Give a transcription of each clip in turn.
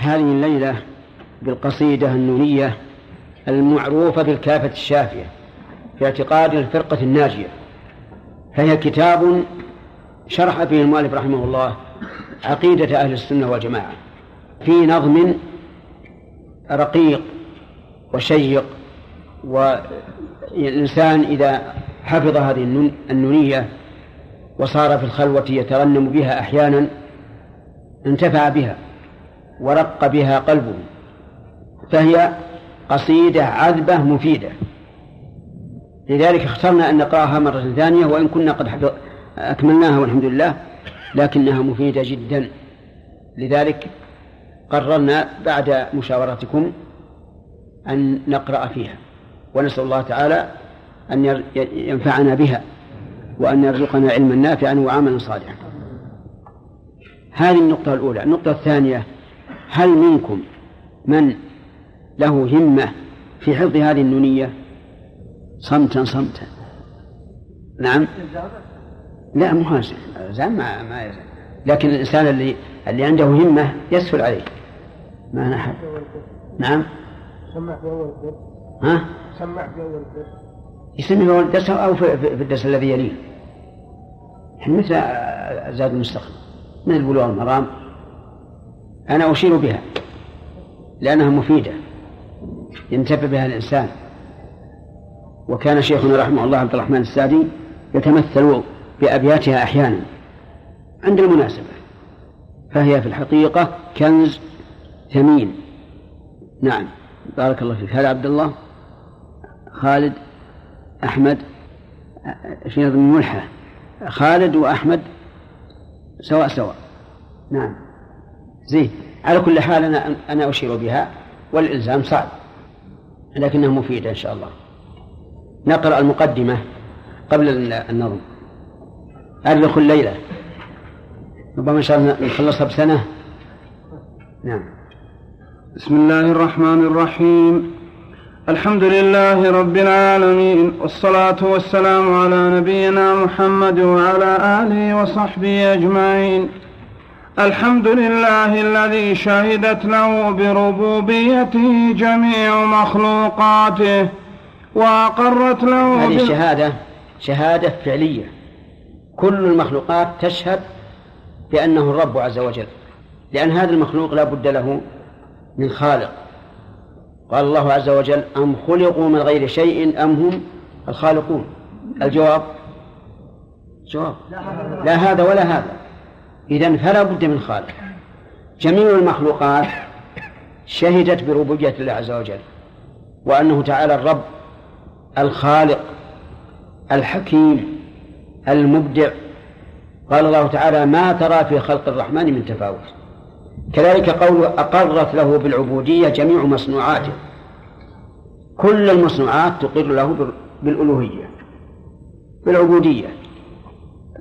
هذه الليلة بالقصيدة النونية المعروفة بالكافة الشافية في اعتقاد الفرقة الناجية. فهي كتاب شرح فيه المؤلف رحمه الله عقيدة أهل السنة والجماعة. في نظم رقيق وشيق والإنسان إذا حفظ هذه النونية وصار في الخلوة يترنم بها أحيانا انتفع بها. ورق بها قلبه فهي قصيدة عذبة مفيدة. لذلك اخترنا أن نقرأها مرة ثانية وإن كنا قد أكملناها والحمد لله لكنها مفيدة جدا. لذلك قررنا بعد مشاورتكم أن نقرأ فيها ونسأل الله تعالى أن ينفعنا بها وأن يرزقنا علما نافعا وعملا صالحا. هذه النقطة الأولى. النقطة الثانية هل منكم من له همة في حفظ هذه النونية؟ صمتا صمتا. نعم؟ لا مو زعم ما, ما يزعم. لكن الإنسان اللي اللي عنده همة يسهل عليه. ما نحن. نعم؟ سمع في أول الدرس. ها؟ سمع في أول الدرس. يسمي في أول الدرس أو في, في الدرس الذي يليه. مثل زاد المستقبل. من البلوغ المرام؟ أنا أشير بها لأنها مفيدة ينتفع بها الإنسان. وكان شيخنا رحمه الله عبد الرحمن السعدي يتمثل بأبياتها أحيانا عند المناسبة فهي في الحقيقة كنز ثمين. نعم. بارك الله فيك. هذا عبد الله خالد أحمد في نظم الملحة خالد وأحمد سواء سواء. نعم. زين. على كل حال أنا أنا أشير بها والإلزام صعب لكنها مفيدة إن شاء الله. نقرأ المقدمة قبل النظم أربخ الليلة. ربما إن شاء الله نخلصها بسنة. نعم. بسم الله الرحمن الرحيم. الحمد لله رب العالمين والصلاة والسلام على نبينا محمد وعلى آله وصحبه أجمعين. الحمد لله الذي شهدت له بربوبيته جميع مخلوقاته وأقرت له هذه الشهادة شهادة فعلية. كل المخلوقات تشهد بأنه الرب عز وجل. لأن هذا المخلوق لا بد له من خالق. قال الله عز وجل أم خلقوا من غير شيء أم هم الخالقون؟ الجواب؟ جواب. لا هذا ولا هذا. إذا فلا بد من خالق. جميع المخلوقات شهدت بربوبية الله عز وجل وأنه تعالى الرب الخالق الحكيم المبدع. قال الله تعالى ما ترى في خلق الرحمن من تفاوت. كذلك قوله أقرت له بالعبودية جميع مصنوعاته. كل المصنوعات تقر له بالألوهية بالعبودية.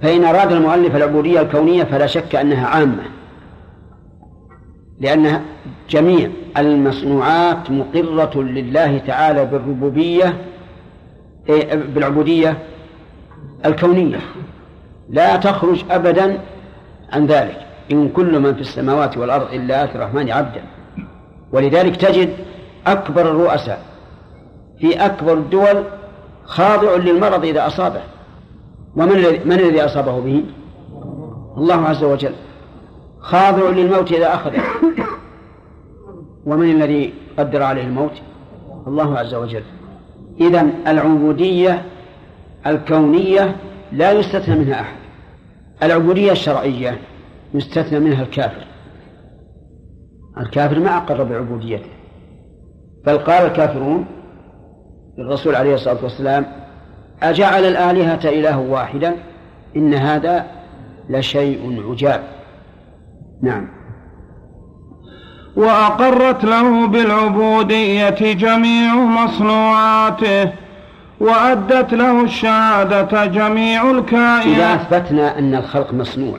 فإن أراد المؤلف العبودية الكونية فلا شك أنها عامة لأن جميع المصنوعات مقرة لله تعالى بالربوبية إيه، بالعبودية الكونية. لا تخرج أبدا عن ذلك. إن كل من في السماوات والأرض إلا آتي الرحمن عبدا. ولذلك تجد أكبر الرؤساء في أكبر الدول خاضع للمرض إذا أصابه. ومن من الذي أصابه به؟ الله عز وجل. خاضع للموت إذا أخذه ومن الذي قدر عليه الموت؟ الله عز وجل. إذا العبودية الكونية لا يستثنى منها أحد. العبودية الشرعية يستثنى منها الكافر. الكافر ما أقر بعبوديته. بل قال الكافرون للرسول عليه الصلاة والسلام أجعل الآلهة إله واحدا؟ إن هذا لشيء عجاب. نعم. وأقرت له بالعبودية جميع مصنوعاته وأدت له الشهادة جميع الكائنات. إذا أثبتنا أن الخلق مصنوع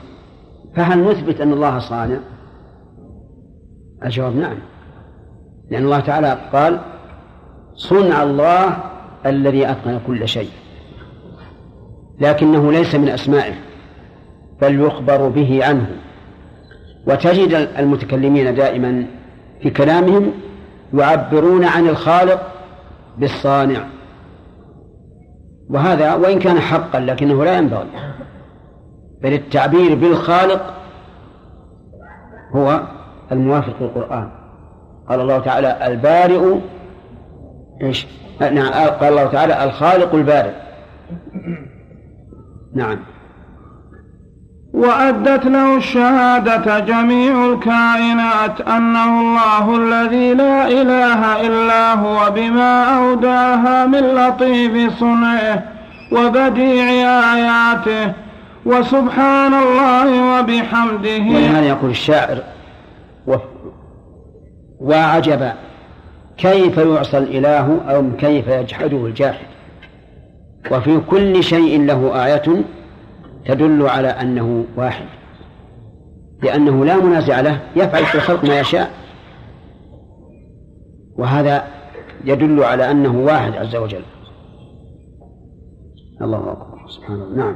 فهل نثبت أن الله صانع؟ الجواب نعم. لأن الله تعالى قال صنع الله الذي أتقن كل شيء. لكنه ليس من أسمائه بل يخبر به عنه. وتجد المتكلمين دائما في كلامهم يعبرون عن الخالق بالصانع. وهذا وإن كان حقا لكنه لا ينبغي بل التعبير بالخالق هو الموافق للقرآن. قال الله تعالى البارئ إيش؟ نعم قال الله تعالى الخالق البارئ. نعم. وأدت له الشهادة جميع الكائنات أنه الله الذي لا إله إلا هو بما أوداها من لطيف صنعه وبديع آياته وسبحان الله وبحمده. ولهذا يقول الشاعر و... وعجبا كيف يعصى الإله أو كيف يجحده الجاحد وفي كل شيء له آية تدل على أنه واحد لأنه لا منازع له يفعل في الخلق ما يشاء. وهذا يدل على أنه واحد عز وجل. الله أكبر. سبحان الله. نعم.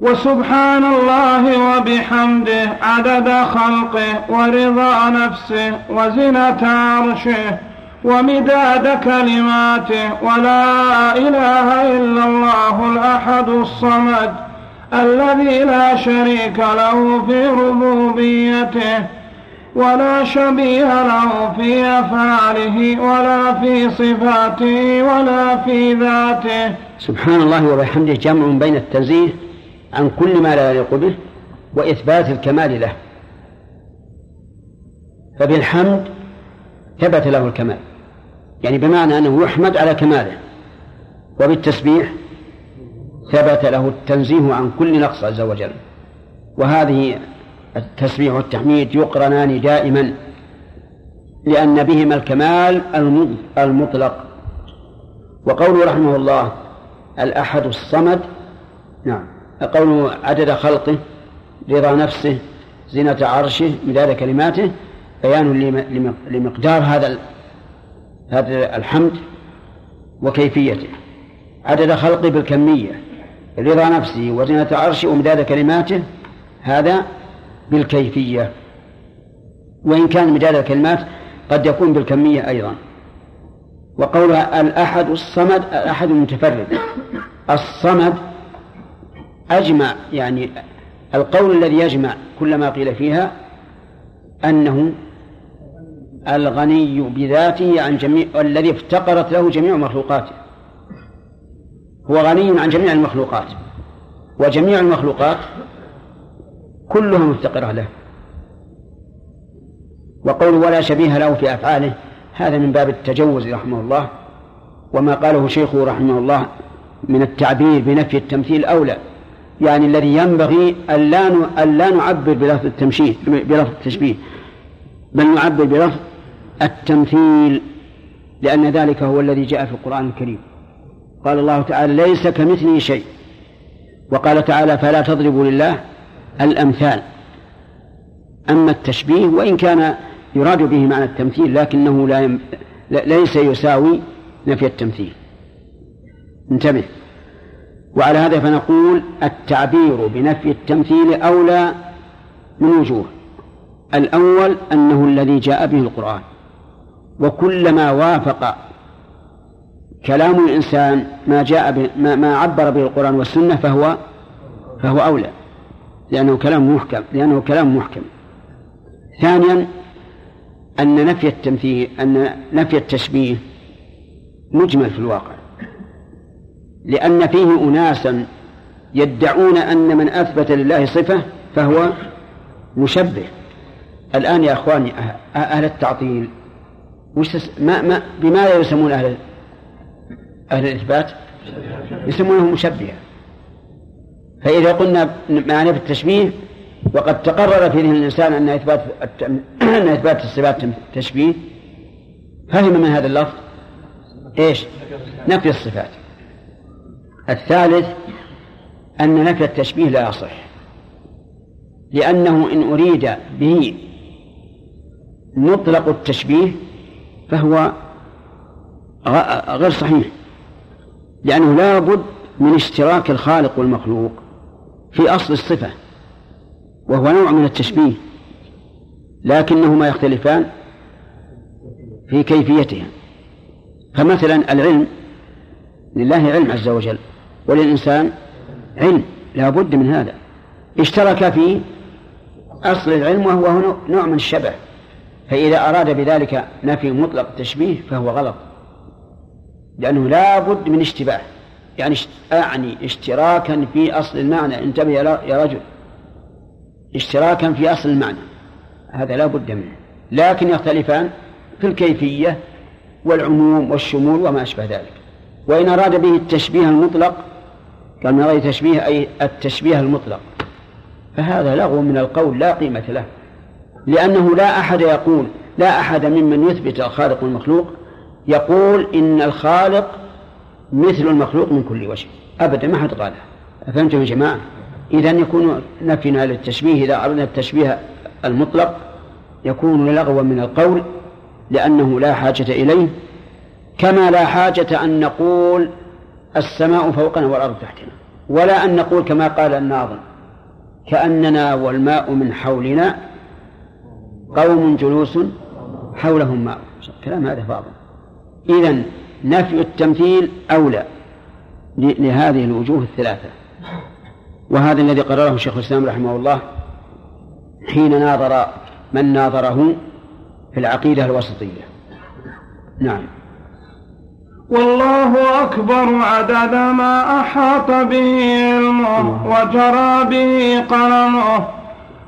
وسبحان الله وبحمده عدد خلقه ورضا نفسه وزنة عرشه ومداد كلماته ولا إله إلا الله الأحد الصمد الذي لا شريك له في ربوبيته ولا شبيه له في أفعاله ولا في صفاته ولا في ذاته. سبحان الله وبحمده جمع بين التنزيه عن كل ما لا يليق به وإثبات الكمال له. فبالحمد ثبت له الكمال. يعني بمعنى أنه يحمد على كماله وبالتسبيح ثبت له التنزيه عن كل نقص عز وجل. وهذه التسبيح والتحميد يقرنان دائما لأن بهما الكمال المطلق. وقوله رحمه الله الأحد الصمد نعم قوله عدد خلقه رضا نفسه زينة عرشه مداد كلماته بيان لمقدار هذا هذا الحمد وكيفيته. عدد خلقه بالكمية رضا نفسه وزنة عرشه ومداد كلماته هذا بالكيفية. وإن كان مداد الكلمات قد يكون بالكمية أيضا. وقول الأحد الصمد الأحد المتفرد. الصمد أجمع يعني القول الذي يجمع كل ما قيل فيها أنه الغني بذاته عن جميع الذي افتقرت له جميع مخلوقاته. هو غني عن جميع المخلوقات. وجميع المخلوقات كلها مفتقرة له. وقول ولا شبيه له في أفعاله هذا من باب التجوز رحمه الله. وما قاله شيخه رحمه الله من التعبير بنفي التمثيل أولى. يعني الذي ينبغي أن لا نعبر بلفظ التمشيه بلفظ التشبيه بل نعبر بلفظ التمثيل لأن ذلك هو الذي جاء في القرآن الكريم. قال الله تعالى ليس كمثله شيء. وقال تعالى فلا تضربوا لله الأمثال. أما التشبيه وإن كان يراد به معنى التمثيل لكنه لا يم... ليس يساوي نفي التمثيل. انتبه. وعلى هذا فنقول التعبير بنفي التمثيل أولى من وجوه. الأول أنه الذي جاء به القرآن. وكلما وافق كلام الإنسان ما جاء به ما, ما عبر به القرآن والسنة فهو فهو أولى لأنه كلام محكم لأنه كلام محكم. ثانيا أن نفي التمثيل أن نفي التشبيه مجمل في الواقع لأن فيه أناسا يدعون أن من أثبت لله صفة فهو مشبه. الآن يا أخواني أهل التعطيل وش. ما ما بماذا يسمون أهل أهل الإثبات؟ يسمونهم مشبهة فإذا قلنا معنى في التشبيه وقد تقرر في ذهن الإنسان أن إثبات أن إثبات الصفات تشبيه فهم من هذا اللفظ إيش؟ نفي الصفات الثالث أن نفي التشبيه لا يصح لأنه إن أريد به مطلق التشبيه فهو غير صحيح لأنه لا بد من اشتراك الخالق والمخلوق في أصل الصفة وهو نوع من التشبيه لكنهما يختلفان في كيفيتها. فمثلا العلم لله علم عز وجل وللإنسان علم لا بد من هذا. اشترك في أصل العلم وهو نوع من الشبه. فإذا أراد بذلك نفي مطلق التشبيه فهو غلط. لأنه لا بد من اشتباه. يعني أعني اشتراكا في أصل المعنى. انتبه يا رجل. اشتراكا في أصل المعنى. هذا لا بد منه. لكن يختلفان في الكيفية والعموم والشمول وما أشبه ذلك. وإن أراد به التشبيه المطلق قال من غير تشبيه أي التشبيه المطلق فهذا لغو من القول لا قيمة له. لأنه لا أحد يقول لا أحد ممن يثبت الخالق والمخلوق يقول إن الخالق مثل المخلوق من كل وجه. أبدا ما حد قالها أفهمتم يا جماعة؟ إذا يكون نفينا للتشبيه إذا أردنا التشبيه المطلق يكون لغوا من القول لأنه لا حاجة إليه كما لا حاجة أن نقول السماء فوقنا والأرض تحتنا ولا أن نقول كما قال الناظم كأننا والماء من حولنا قوم جلوس حولهم ماء. كلام هذا فاضل. إذا نفي التمثيل أولى لهذه الوجوه الثلاثة. وهذا الذي قرره شيخ الإسلام رحمه الله حين ناظر من ناظره في العقيدة الوسطية. نعم. والله أكبر عدد ما أحاط به علمه وجرى به قلمه.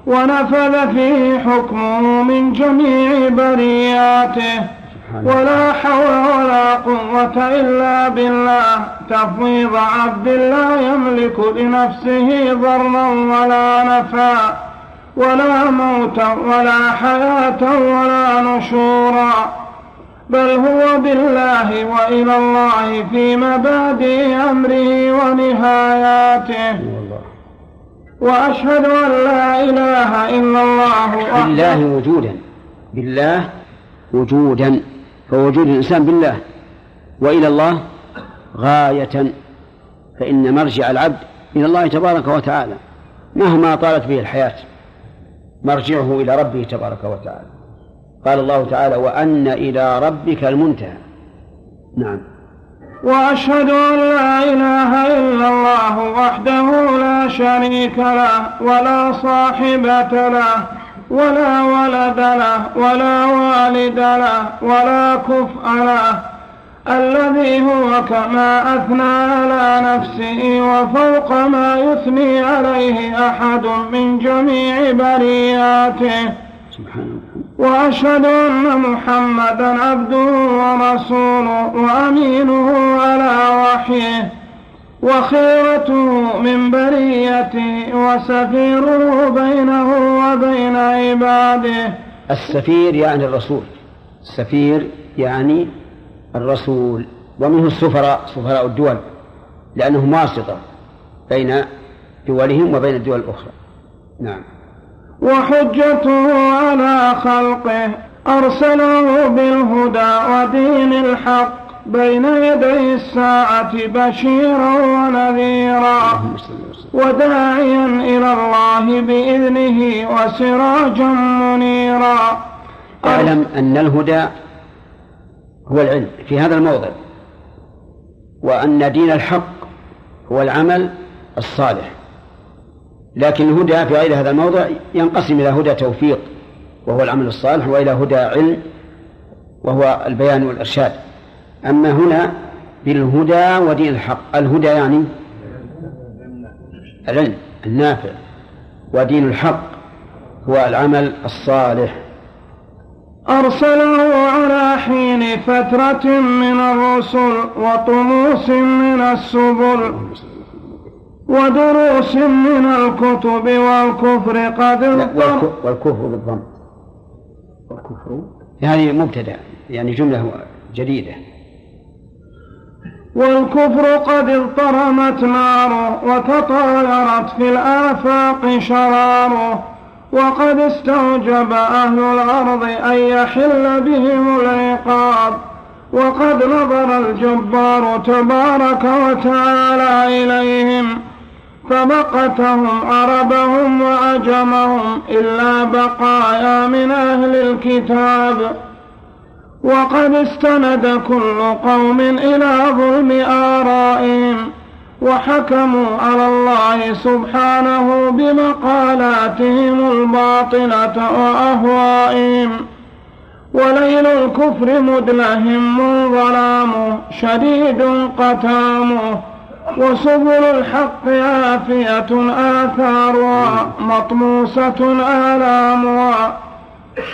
ونفذ فيه حكمه من جميع برياته. ولا حول ولا قوة إلا بالله. تفويض عبد لا يملك لنفسه ضرا ولا نفعا ولا موتا ولا حياة ولا نشورا. بل هو بالله وإلى الله في مبادئ أمره ونهاياته. وأشهد أن لا إله إلا الله بالله وجودا. بالله وجودا. فوجود الإنسان بالله. وإلى الله غاية. فإن مرجع العبد إلى الله تبارك وتعالى. مهما طالت به الحياة مرجعه إلى ربه تبارك وتعالى. قال الله تعالى وأن إلى ربك المنتهى. نعم. وأشهد أن لا إله إلا الله وحده لا شريك له ولا صاحبة له ولا ولد له ولا والد له ولا كفء له الذي هو كما أثنى على نفسه وفوق ما يثني عليه أحد من جميع برياته. وأشهد أن محمدا عبده ورسوله وأمينه على وحيه وخيرته من بريته وسفيره بينه وبين عباده. السفير يعني الرسول. السفير يعني الرسول. ومنه السفراء سفراء الدول لأنهم واسطة بين دولهم وبين الدول الأخرى. نعم. وحجته على خلقه. أرسله بالهدى ودين الحق. بين يدي الساعة بشيرا ونذيرا. وداعيا إلى الله بإذنه وسراجا منيرا. اعلم أن الهدى هو العلم في هذا الموضع وأن دين الحق هو العمل الصالح. لكن الهدى في غير هذا الموضع ينقسم إلى هدى توفيق وهو العمل الصالح وإلى هدى علم وهو البيان والإرشاد. أما هنا بالهدى ودين الحق. الهدى يعني العلم النافع ودين الحق هو العمل الصالح. أرسله على حين فترة من الرسل وطموس من السبل. ودروس من الكتب والكفر قد والكفر بالضم. والكفر؟ يعني مبتدأ يعني جملة جديدة. والكفر قد اضطرمت ناره وتطايرت في الآفاق شراره وقد استوجب أهل الأرض أن يحل بهم العقاب وقد نظر الجبار تبارك وتعالى إليهم. فمقتهم عربهم وعجمهم إلا بقايا من أهل الكتاب. وقد استند كل قوم إلى ظلم آرائهم وحكموا على الله سبحانه بمقالاتهم الباطلة وأهوائهم. وليل الكفر مدلهم ظلامه شديد قتامه. وسبل الحق عافية آثارها مطموسة آلامها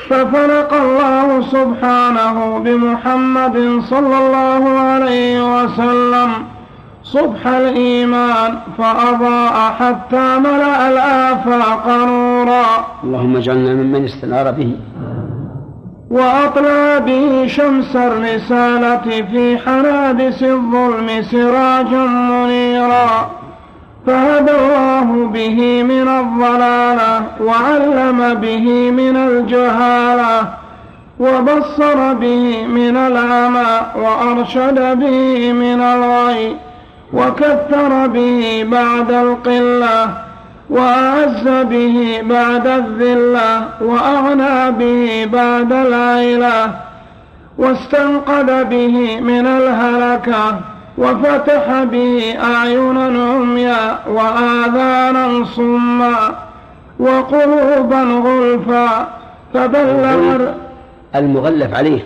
ففلق الله سبحانه بمحمد صلى الله عليه وسلم صبح الإيمان فأضاء حتى ملأ الآفاق نورا. اللهم اجعلنا ممن استنار به. وأطلع به شمس الرسالة في حنادس الظلم سراجا منيرا. فهدى الله به من الضلالة وعلم به من الجهالة. وبصر به من العمى وأرشد به من الغي. وكثر به بعد القلة. وأعز به بعد الذلة وأغنى به بعد العيلة واستنقذ به من الهلكة وفتح به أعينا عميا وآذانا صما وقلوبا غلفا فبلغ المغلف عليه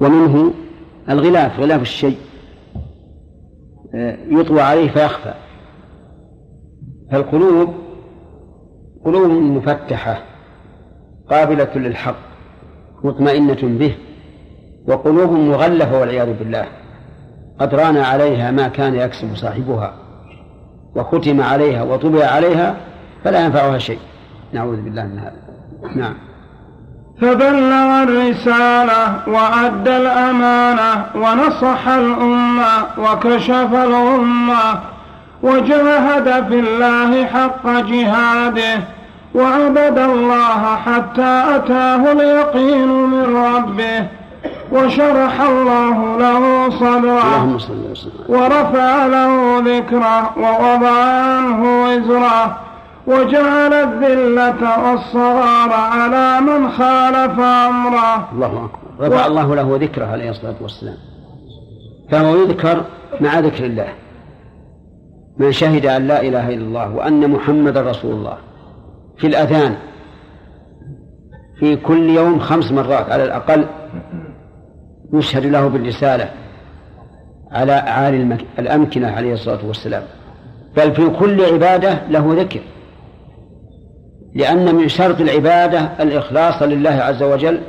ومنه الغلاف غلاف الشيء آه، يطوى عليه فيخفى. فالقلوب قلوب مفتحة قابلة للحق مطمئنة به وقلوب مغلفة والعياذ بالله. قد ران عليها ما كان يكسب صاحبها وختم عليها وطبع عليها فلا ينفعها شيء. نعوذ بالله من هذا. نعم. فبلغ الرسالة وأدى الأمانة ونصح الأمة وكشف الأمة وجاهد في الله حق جهاده وعبد الله حتى أتاه اليقين من ربه وشرح الله له صدره ورفع له ذكره ووضع عنه وزره وجعل الذلة والصغار على من خالف أمره. الله أكبر. رفع الله له ذكره عليه الصلاة والسلام. فهو يذكر مع ذكر الله. من شهد أن لا إله إلا الله وأن محمد رسول الله في الأذان. في كل يوم خمس مرات على الأقل يشهد له بالرسالة على أعالي الأمكنة عليه الصلاة والسلام. بل في كل عبادة له ذكر. لأن من شرط العبادة الإخلاص لله عز وجل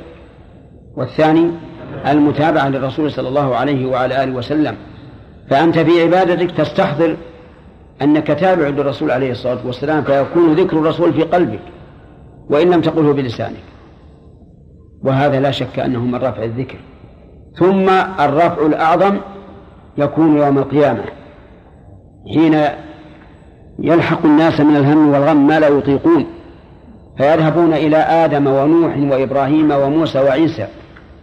والثاني المتابعة للرسول صلى الله عليه وعلى آله وسلم. فأنت في عبادتك تستحضر أنك تابع للرسول عليه الصلاة والسلام فيكون ذكر الرسول في قلبك وإن لم تقله بلسانك. وهذا لا شك أنه من رفع الذكر. ثم الرفع الأعظم يكون يوم القيامة حين يلحق الناس من الهم والغم ما لا يطيقون فيذهبون إلى آدم ونوح وإبراهيم وموسى وعيسى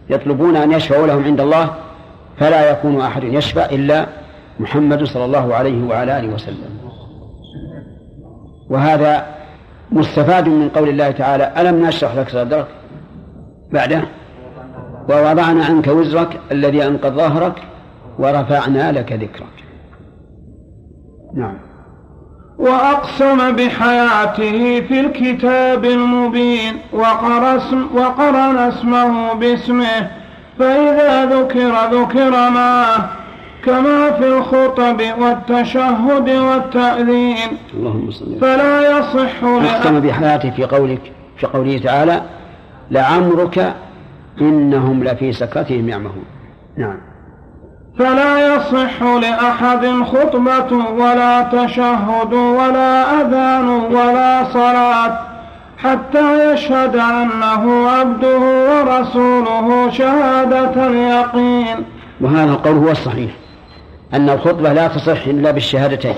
يطلبون أن يشفعوا لهم عند الله فلا يكون أحد يشفع إلا محمد صلى الله عليه وعلى آله وسلم. وهذا مستفاد من قول الله تعالى ألم نشرح لك صدرك؟ بعده ووضعنا عنك وزرك الذي أنقض ظهرك ورفعنا لك ذكرك. نعم. وأقسم بحياته في الكتاب المبين وقرن اسمه باسمه فإذا ذكر ذكر معه كما في الخطب والتشهد والتأذين. اللهم صل فلا يصح أقسم بحياته في قولك في قوله تعالى لعمرك إنهم لفي سكرتهم يعمهون. نعم. فلا يصح لأحد خطبة ولا تشهد ولا أذان ولا صلاة حتى يشهد أنه عبده ورسوله شهادة اليقين. وهذا القول هو الصحيح. أن الخطبة لا تصح إلا بالشهادتين.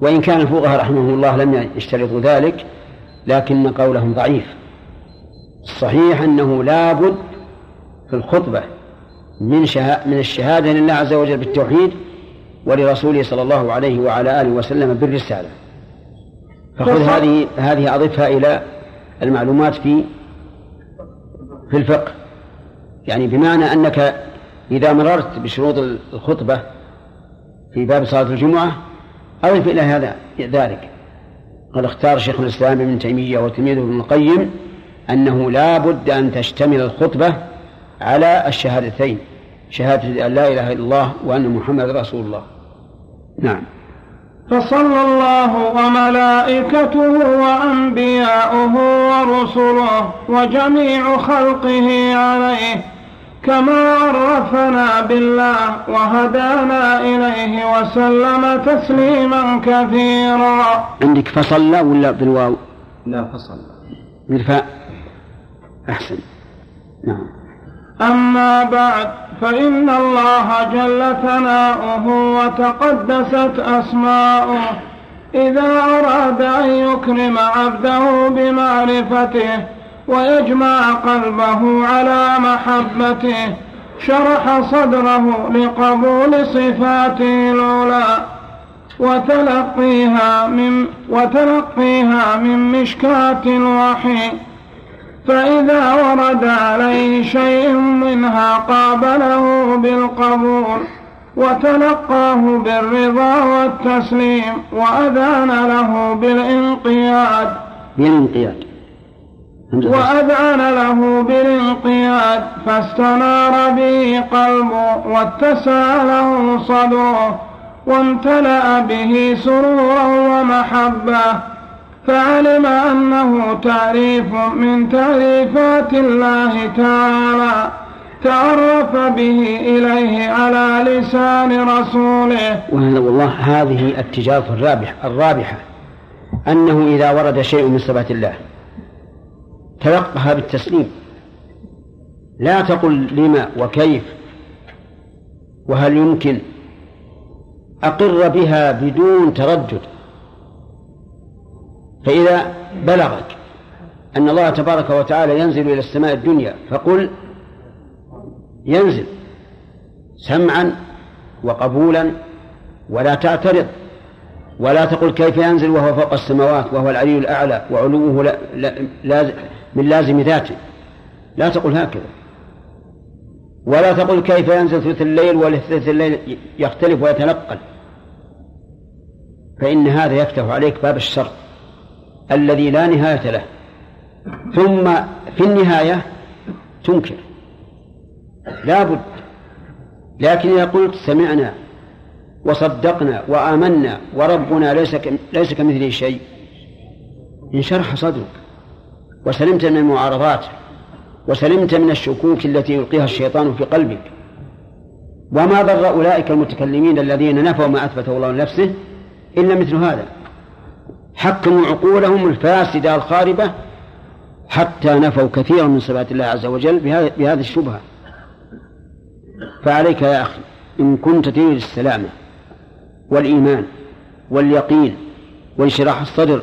وإن كان الفقهاء رحمه الله لم يشترطوا ذلك لكن قولهم ضعيف. الصحيح أنه لابد في الخطبة من شها من الشهادة لله عز وجل بالتوحيد ولرسوله صلى الله عليه وعلى آله وسلم بالرسالة. فخذ هذه هذه أضفها إلى المعلومات في في الفقه. يعني بمعنى أنك إذا مررت بشروط الخطبة في باب صلاة الجمعة أضف إلى هذا ذلك. قد اختار شيخ الإسلام ابن تيمية وتلميذه ابن القيم أنه لا بد أن تشتمل الخطبة على الشهادتين شهادة أن لا إله إلا الله وأن محمد رسول الله. نعم. فصلى الله وملائكته وأنبياؤه ورسله وجميع خلقه عليه كما عرفنا بالله وهدانا إليه وسلم تسليما كثيرا. عندك فصلى ولا بالواو؟ لا فصلى. بالفاء. أحسن. نعم. أما بعد فإن الله جل ثناؤه وتقدست أسماؤه. إذا أراد أن يكرم عبده بمعرفته ويجمع قلبه على محبته شرح صدره لقبول صفاته العلى وتلقيها من وتلقيها من مشكاة الوحي. فإذا ورد عليه شيء منها قابله بالقبول وتلقاه بالرضا والتسليم وأذان له بالانقياد. بالانقياد. وأذعن له بالانقياد فاستنار به قلبه واتسع له صدره وامتلأ به سرورا ومحبة. فعلم أنه تعريف من تعريفات الله تعالى. تعرف به إليه على لسان رسوله. وهذا والله هذه التجارة الرابحة الرابحة. أنه إذا ورد شيء من صفات الله. تلقها بالتسليم. لا تقل لما وكيف وهل يمكن. أقر بها بدون تردد. فإذا بلغك أن الله تبارك وتعالى ينزل إلى السماء الدنيا فقل ينزل سمعا وقبولا ولا تعترض. ولا تقل كيف ينزل وهو فوق السماوات وهو العلي الأعلى وعلوه لا لا من لازم ذاته. لا تقل هكذا. ولا تقل كيف ينزل ثلث الليل ولثلث الليل يختلف ويتنقل. فإن هذا يفتح عليك باب الشر الذي لا نهاية له. ثم في النهاية تنكر. لا بد. لكن إذا قلت سمعنا وصدقنا وآمنا وربنا ليس ليس كمثله شيء انشرح صدرك. وسلمت من المعارضات وسلمت من الشكوك التي يلقيها الشيطان في قلبك. وما ضر أولئك المتكلمين الذين نفوا ما أثبته الله لنفسه إلا مثل هذا. حكموا عقولهم الفاسدة الخاربة حتى نفوا كثيرا من صفات الله عز وجل بهذه الشبهة. فعليك يا أخي إن كنت تريد السلامة والإيمان واليقين وانشراح الصدر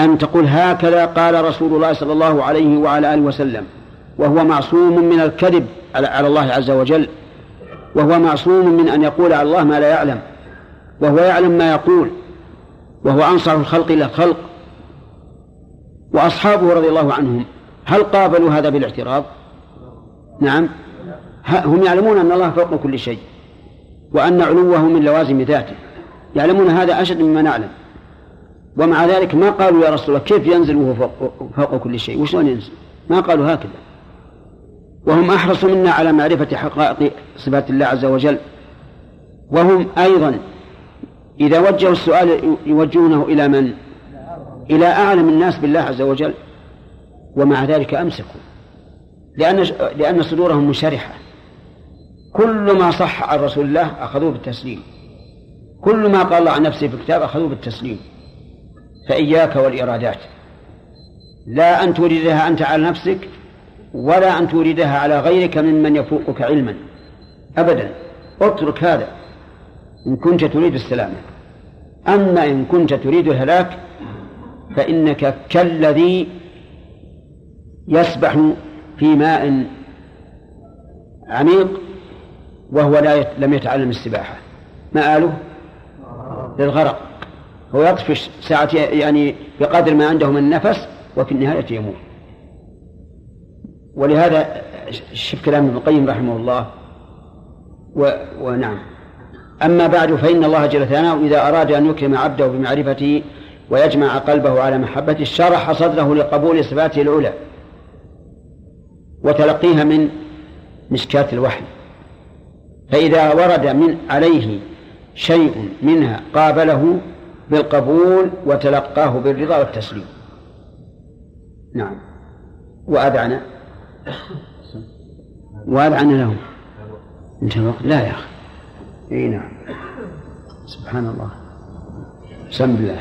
أن تقول هكذا قال رسول الله صلى الله عليه وعلى آله وسلم وهو معصوم من الكذب على الله عز وجل وهو معصوم من أن يقول على الله ما لا يعلم وهو يعلم ما يقول وهو أنصر الخلق إلى الخلق. وأصحابه رضي الله عنهم هل قابلوا هذا بالاعتراض؟ نعم. هم يعلمون أن الله فوق كل شيء وأن علوه من لوازم ذاته. يعلمون هذا أشد مما نعلم. ومع ذلك ما قالوا يا رسول الله كيف ينزل وهو فوق, فوق كل شيء؟ وشلون ينزل؟ ما قالوا هكذا. وهم أحرص منا على معرفة حقائق صفات الله عز وجل. وهم أيضا إذا وجهوا السؤال يوجهونه إلى من؟ إلى أعلم الناس بالله عز وجل. ومع ذلك أمسكوا. لأن لأن صدورهم منشرحة كل ما صح عن رسول الله أخذوه بالتسليم. كل ما قال الله عن نفسه في الكتاب أخذوه بالتسليم. فإياك والإرادات. لا أن توردها أنت على نفسك ولا أن توردها على غيرك ممن يفوقك علما. أبدا اترك هذا. إن كنت تريد السلامة. أما إن كنت تريد الهلاك فإنك كالذي يسبح في ماء عميق وهو لا لم يتعلم السباحة. مآله للغرق. هو يطفش ساعة يعني بقدر ما عنده من نفس وفي النهاية يموت. ولهذا شوف كلام ابن القيم رحمه الله. و... ونعم. أما بعد فإن الله جل ثناؤه إذا أراد أن يكرم عبده بمعرفته ويجمع قلبه على محبته شرح صدره لقبول صفاته العلى وتلقيها من مشكاة الوحي. فإذا ورد من عليه شيء منها قابله بالقبول وتلقاه بالرضا والتسليم. نعم. وأذعن. وأذعن له انتهى الوقت لا يا أخي. إي نعم. سبحان الله. بسم الله.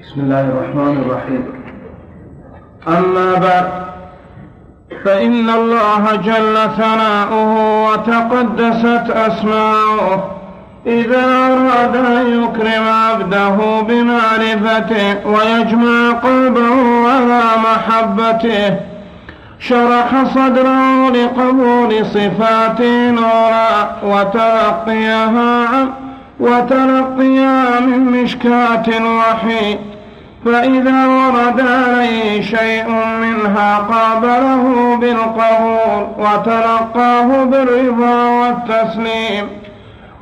بسم الله الرحمن الرحيم. أما بعد فإن الله جل ثناؤه وتقدست أسماؤه. إذا أراد أن يكرم عبده بمعرفته ويجمع قلبه على محبته شرح صدره لقبول صفات نورا وتلقيها وتلقيها من مشكاة الوحي. فإذا ورد عليه شيء منها قابله بالقبول وتلقاه بالرضا والتسليم.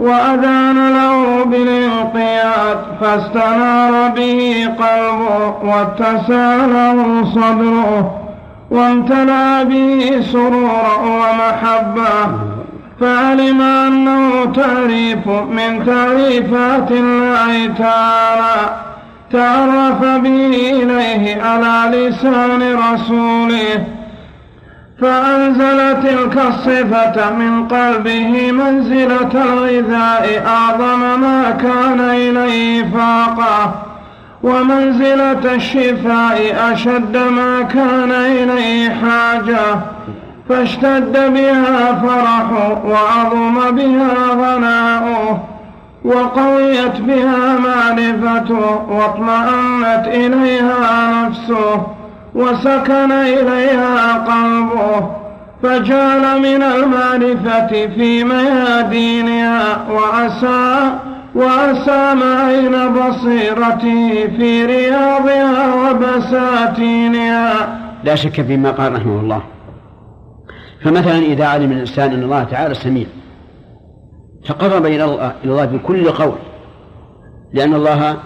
وأذان له بالانقياد فاستنار به قلبه واتسع له صدره وامتلأ به سرورا ومحبة. فعلم أنه تعريف من تعريفات الله تعالى. تعرف به إليه على لسان رسوله. فأنزل تلك الصفة من قلبه منزلة الغذاء أعظم ما كان إليه فاقة. ومنزلة الشفاء أشد ما كان إليه حاجة. فاشتد بها فرحه وعظم بها غناؤه وقويت بها معرفته واطمأنت إليها نفسه. وسكن إليها قلبه فجعل من المعرفة في ميادينها وعسى وأسام عين بصيرته في رياضها وبساتينها. لا شك فيما قال رحمه الله. فمثلا إذا علم الإنسان أن الله تعالى سميع تقرب إلى الله بكل قول لأن الله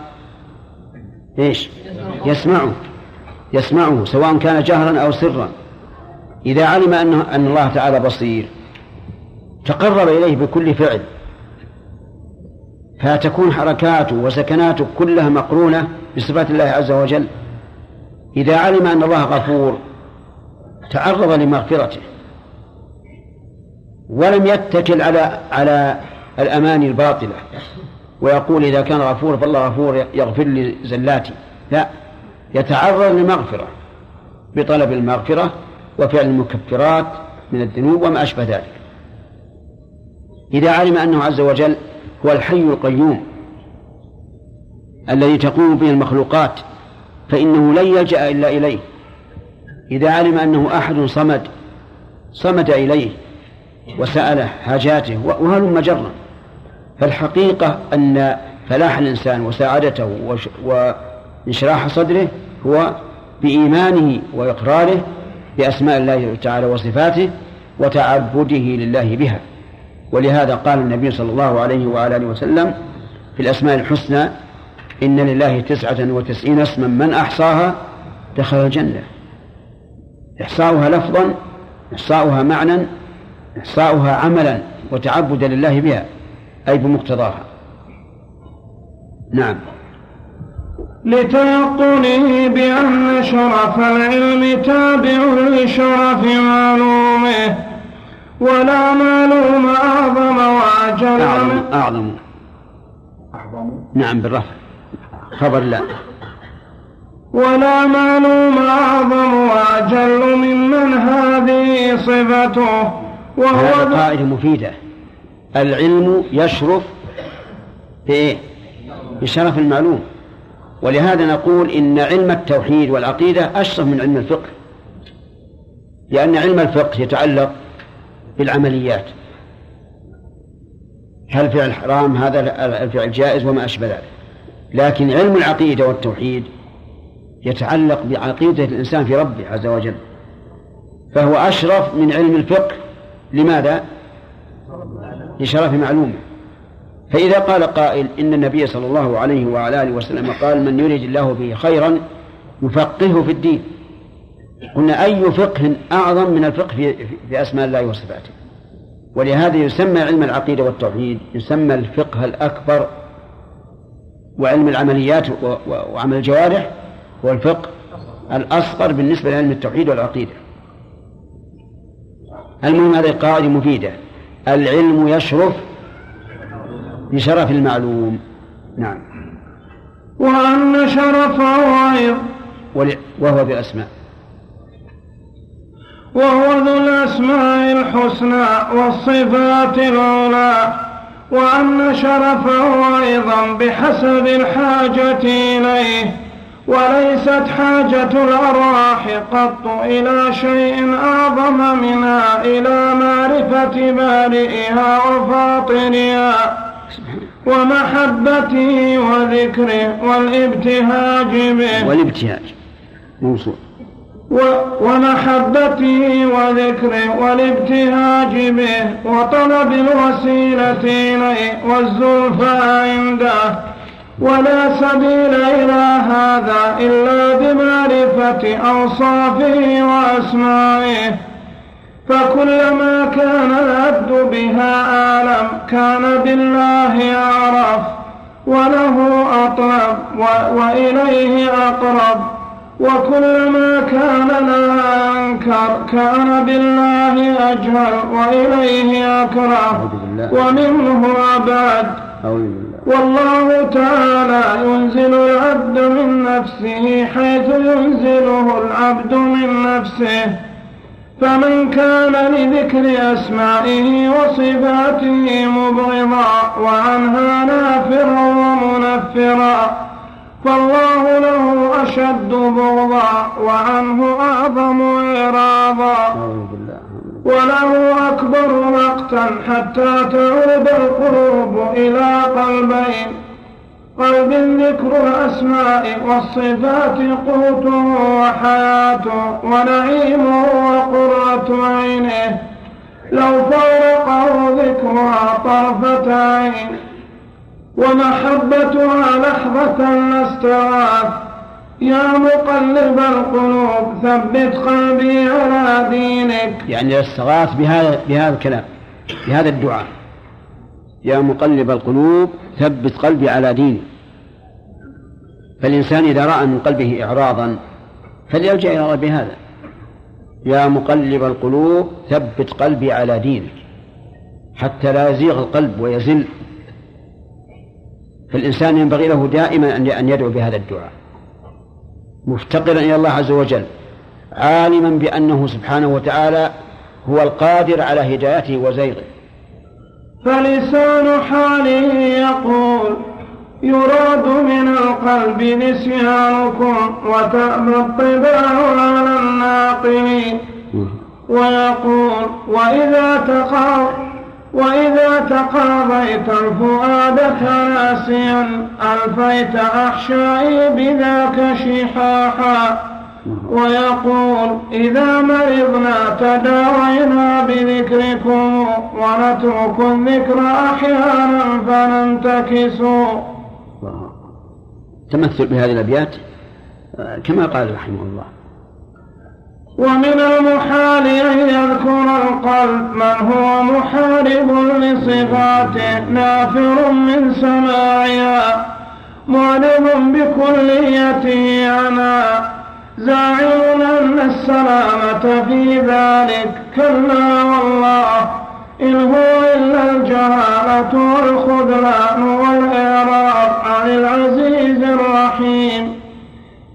إيش؟ يسمعه. يسمعه سواء كان جهرا أو سرا. إذا علم أن أن الله تعالى بصير تقرب إليه بكل فعل. فتكون حركاته وسكناته كلها مقرونة بصفات الله عز وجل. إذا علم أن الله غفور تعرض لمغفرته. ولم يتكل على على الأماني الباطلة ويقول إذا كان غفور فالله غفور يغفر لي زلاتي لا. يتعرض للمغفرة بطلب المغفرة وفعل المكفرات من الذنوب وما أشبه ذلك. إذا علم أنه عز وجل هو الحي القيوم الذي تقوم به المخلوقات فإنه لن يلجأ إلا إليه. إذا علم أنه أحد صمد صمد إليه وسأله حاجاته وهلم جرا. فالحقيقة أن فلاح الإنسان وسعادته وانشراح صدره هو بإيمانه وإقراره بأسماء الله تعالى وصفاته وتعبده لله بها. ولهذا قال النبي صلى الله عليه وعلى آله وسلم في الأسماء الحسنى إن لله تسعة وتسعين اسما من أحصاها دخل الجنة. إحصاؤها لفظا إحصاؤها معنى إحصاؤها عملا وتعبدا لله بها أي بمقتضاها. نعم. لتيقنه بأن شرف العلم تابع لشرف معلومه ولا معلوم أعظم وأجل أعظم أعظم. نعم بالرفع. خبر لا. ولا معلوم أعظم وأجل ممن هذه صفته وهو قاعدة مفيدة. العلم يشرف بإيه؟ بشرف المعلوم. ولهذا نقول إن علم التوحيد والعقيدة أشرف من علم الفقه لأن علم الفقه يتعلق بالعمليات. هل فعل حرام؟ هذا الفعل جائز وما أشبه ذلك. لكن علم العقيدة والتوحيد يتعلق بعقيدة الإنسان في ربه عز وجل. فهو أشرف من علم الفقه. لماذا؟ لشرف معلومه. فإذا قال قائل إن النبي صلى الله عليه وعلى آله وسلم قال من يريد الله به خيرا يفقهه في الدين. قلنا أي فقه أعظم من الفقه في, في أسماء الله وصفاته؟ ولهذا يسمى علم العقيدة والتوحيد يسمى الفقه الأكبر وعلم العمليات وعمل الجوارح هو الفقه الأصغر بالنسبة لعلم التوحيد والعقيدة. المهم هذه القاعدة مفيدة. العلم يشرف بشرف المعلوم. نعم. وأن شرفه أيضا وهو بأسماء وهو ذو الأسماء الحسنى والصفات العلى. وأن شرفه أيضا بحسب الحاجة إليه. وليست حاجة الأرواح قط إلى شيء أعظم منها إلى معرفة بارئها وفاطرها. ومحبته وذكره والابتهاج به. والابتهاج. موصول. ومحبته وذكره والابتهاج به. وطلب الوسيلة إليه والزلفى عنده. ولا سبيل إلى هذا إلا بمعرفة أوصافه وأسمائه فكلما كان العبد بها أعلم كان بالله أعرف وله أطلب وإليه أقرب. وكلما كان لا أنكر كان بالله أجهل وإليه أكره ومنه أبعد والله تعالى ينزل العبد من نفسه حيث ينزله العبد من نفسه. فمن كان لذكر أسمائه وصفاته مبغضا وعنها نافرا ومنفرا فالله له أشد بغضا وعنه أعظم إعراضا. وله أكبر مقتا حتى تعود القلوب إلى قلبين قلب ذكر الأسماء والصفات قوته وحياته ونعيمه وقرة عينه لو فارقه ذكرها طرفة عين ومحبتها لحظة لاستغاث يا مقلب القلوب ثبت قلبي على دينك يعني استغاث بهذا بهذا الكلام بهذا الدعاء. يا مقلب القلوب ثبت قلبي على دينك فالإنسان إذا رأى من قلبه إعراضا فليلجأ إلى الله بهذا يا مقلب القلوب ثبت قلبي على دينك حتى لا يزيغ القلب ويزل. فالإنسان ينبغي له دائما أن يدعو بهذا الدعاء. مفتقرا إلى الله عز وجل عالما بأنه سبحانه وتعالى هو القادر على هدايته وزيغه. فلسان حاله يقول يراد من القلب نسيانكم وتأبى الطباع على الناقلين. ويقول وإذا تقاض وإذا تقاضيت الفؤاد ناسيا ألفيت أحشائي بذاك شحاحا. ويقول إذا مرضنا تداوينا بذكركم ونترك الذكر أحيانا فننتكسوا. تمثل بهذه الأبيات؟ كما قال رحمه الله. ومن المحال أن يذكر القلب من هو محارب لصفاته نافر من سماعها معلم بكليته عنها. زاعم أن السلامة في ذلك كلا والله. إن هو إلا الجهالة والخذلان والإعراض عن العزيز الرحيم.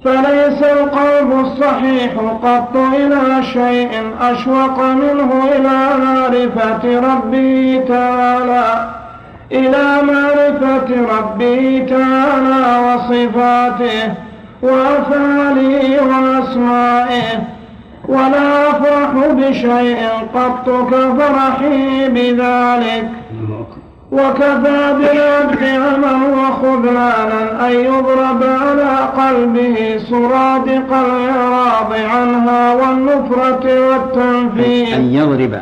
فليس القلب الصحيح قط إلى شيء أشوق منه إلى معرفة ربه تعالى. إلى معرفة ربه تعالى وصفاته. وأفعاله وأسمائه ولا أفرح بشيء قط كفرحي بذلك وكفى بالعبد عما وخذلانا أن يضرب على قلبه سرادق الإعراض عنها والنفرة والتنفيذ. أن يضرب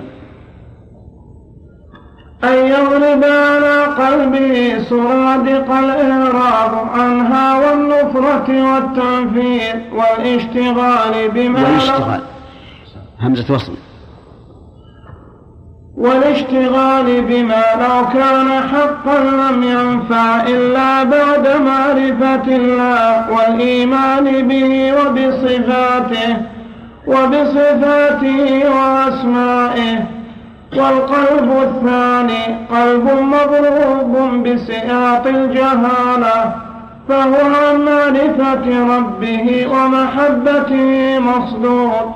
أن يضرب على قلبه سرادق الإعراض عنها والنفرة والتنفير والاشتغال بما والاشتغال. همزة وصل. والاشتغال بما لو كان حقا لم ينفع إلا بعد معرفة الله والإيمان به وبصفاته وبصفاته وأسمائه. والقلب الثاني قلب مضروب بسياط الجهالة فهو عن معرفة ربه ومحبته مصدور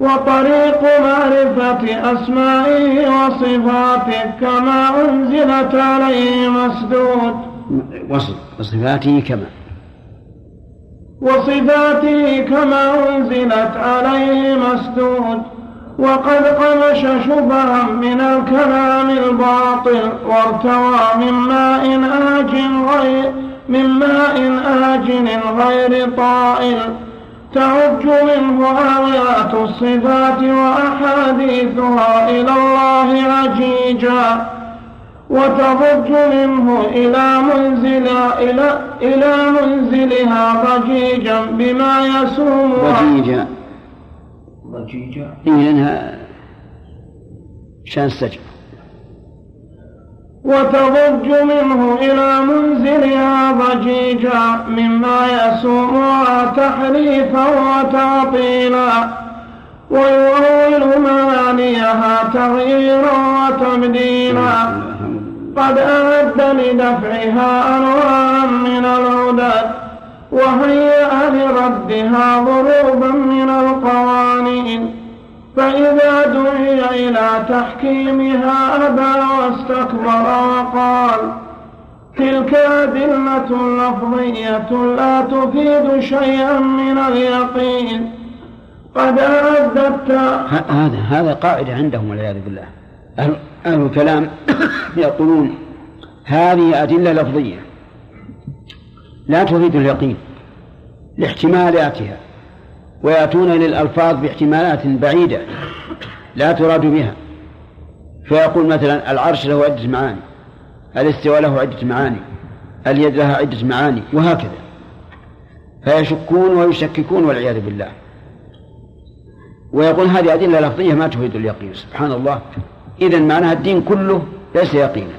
وطريق معرفة أسمائه وصفاته كما أنزلت عليه مسدود. وصفاته كما. وصفاته كما أنزلت عليه مسدود. وقد قمش شبها من الكلام الباطل وارتوى من ماء آج غير من ماء آجن غير طائل. تعج منه آيات الصفات وأحاديثها إلى الله عجيجا. وتضج منه إلى منزل إلى إلى منزلها ضجيجا بما يسومها ضجيجا. ضجيجا إيه لأنها شان السجن وتضج منه إلى منزلها ضجيجا مما يسومها تحريفا وتعطيلا ويؤول معانيها تغييرا وتبديلا. قد أعد لدفعها أنواعا من العدد وهيأ لردها ضروبا من القوانين. فإذا دعي إلى تحكيمها أبى واستكبر وقال تلك أدلة لفظية لا تفيد شيئا من اليقين. قد أعددت. هذا هذا قاعدة عندهم والعياذ بالله. أهل الكلام يقولون هذه أدلة لفظية. لا تفيد اليقين لاحتمالاتها ويأتون للألفاظ باحتمالات بعيدة لا تراد بها. فيقول مثلا العرش له عدة معاني الاستواء له عدة معاني اليد لها عدة معاني وهكذا. فيشكون ويشككون والعياذ بالله. ويقول هذه أدلة لفظية ما تفيد اليقين سبحان الله. إذا معناها الدين كله ليس يقينا.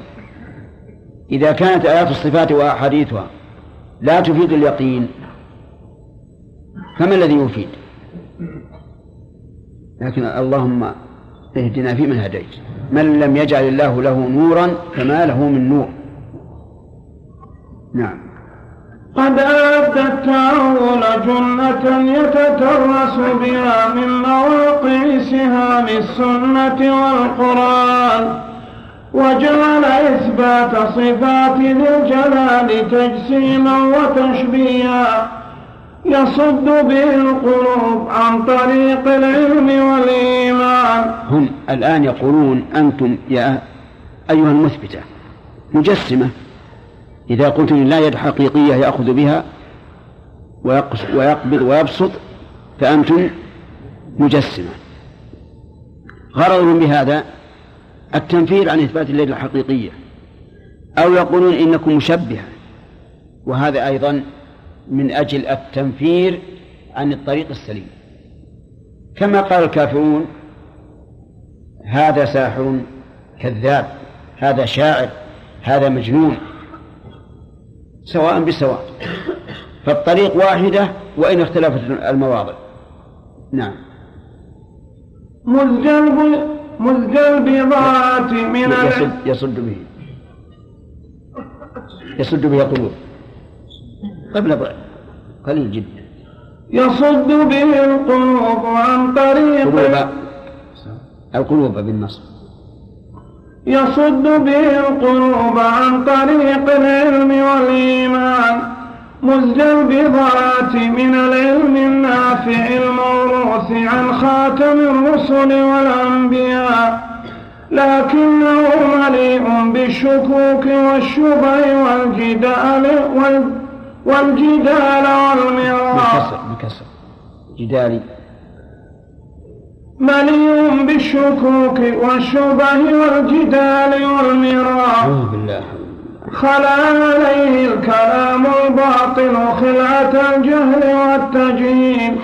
إذا كانت آيات الصفات وأحاديثها لا تفيد اليقين. فما الذي يفيد؟ لكن اللهم اهدنا فيمن هديت. من لم يجعل الله له نورا فما له من نور. نعم. قد أدى التأول جنة يتترس بها من مواقع سهام السنة والقرآن. وجعل إثبات صفات ذي الجلال تجسيما وتشبيها. يصد به القلوب عن طريق العلم والإيمان. هم الآن يقولون أنتم يا أيها المثبتة مجسمة. إذا قلتم لا يد حقيقية يأخذ بها ويقبض ويبسط فأنتم مجسمة. غرضهم بهذا التنفير عن إثبات اليد الحقيقية. أو يقولون إنكم مشبهة. وهذا أيضا من أجل التنفير عن الطريق السليم. كما قال الكافرون هذا ساحر كذاب هذا شاعر هذا مجنون سواء بسواء. فالطريق واحدة وإن اختلفت المواضع. نعم. مزجل مزجل بضاعة من يصد, يصد به. يصد به القلوب قبل ضعف قليل جدا. يصد به القلوب عن طريق قلوب القلوب بالنصب يصد به القلوب عن طريق العلم والإيمان. البضاعة من العلم النافع الموروث عن خاتم الرسل والأنبياء لكنه مليء بالشكوك والشبه والجدال والجدال والمراء بالكسر جدالي. مليء بالشكوك والشبه والجدال والمراء بالله. خلا عليه الكلام الباطل خلعة الجهل والتجهيل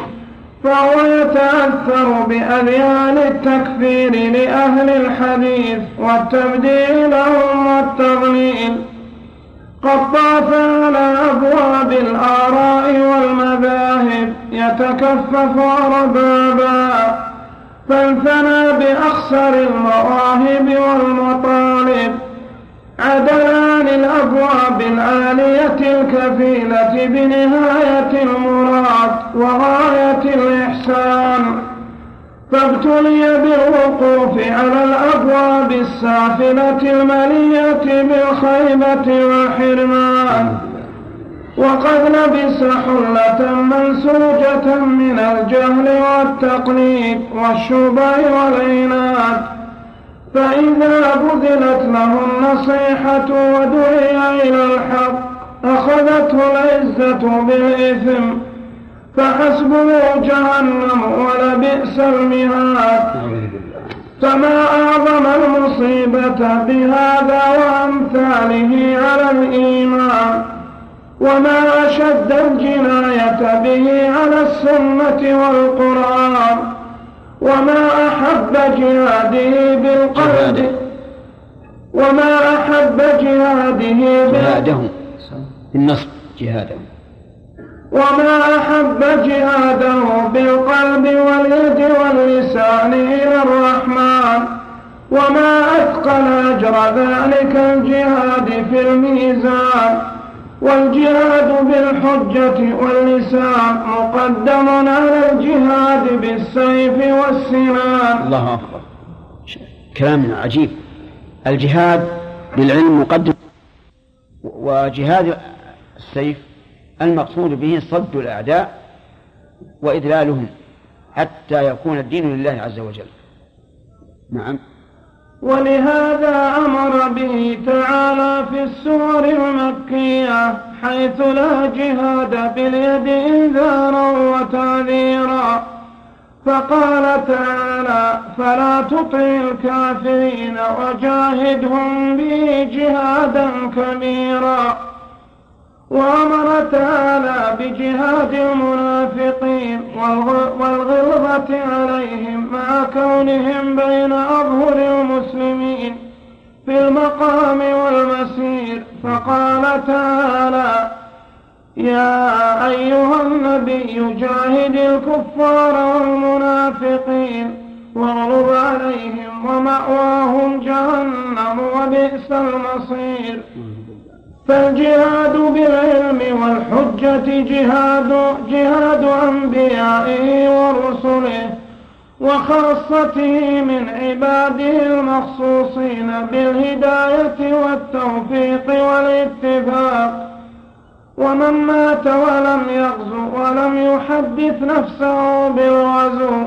فهو يتأثر بأذيال التكفير لأهل الحديث والتبديل لهم والتضليل. قد طاف على أبواب الآراء والمذاهب يتكفف أربابا فانثنى بأخسر المواهب والمطالب. عدلان الأبواب العالية الكفيلة بنهاية المراد وغاية الإحسان. فابتلي بالوقوف على الأبواب السافلة الملية بالخيبة والحرمان. وقد لبس حلة منسوجة من الجهل والتقليد والشبه والعناد. فإذا بذلت له النصيحة ودعي إلى الحق أخذته العزة بالإثم فحسبه جهنم ولبئس المهاد. فما أعظم المصيبة بهذا وأمثاله على الإيمان وما أشد الجناية به على السنة والقرآن. وما أحب جهاده بالقلب. وما أحب جهاده جهاده. النصب جهاده. وما أحب جهاده بالقلب واليد واللسان إلى الرحمن. وما أثقل أجر ذلك الجهاد في الميزان. والجهاد بالحجة واللسان مقدم على الجهاد بالسيف والسنان. الله أكبر. كلام عجيب. الجهاد بالعلم مقدم. وجهاد السيف المقصود به صد الأعداء وإذلالهم حتى يكون الدين لله عز وجل. نعم. ولهذا أمر به تعالى في السور المكية حيث لا جهاد باليد إنذارا وتعذيرا. فقال تعالى فلا تطع الكافرين وجاهدهم به جهادا كبيرا. وأمر تعالى بجهاد المنافقين والغلظة عليهم مع كونهم بين أظهر المسلمين في المقام والمسير. فقال تعالى يا أيها النبي جاهد الكفار والمنافقين واغلظ عليهم ومأواهم جهنم وبئس المصير. فالجهاد بالعلم والحجة جهاد جهاد أنبيائه ورسله وخاصته من عباده المخصوصين بالهداية والتوفيق والاتفاق. ومن مات ولم يغزو ولم يحدث نفسه بالغزو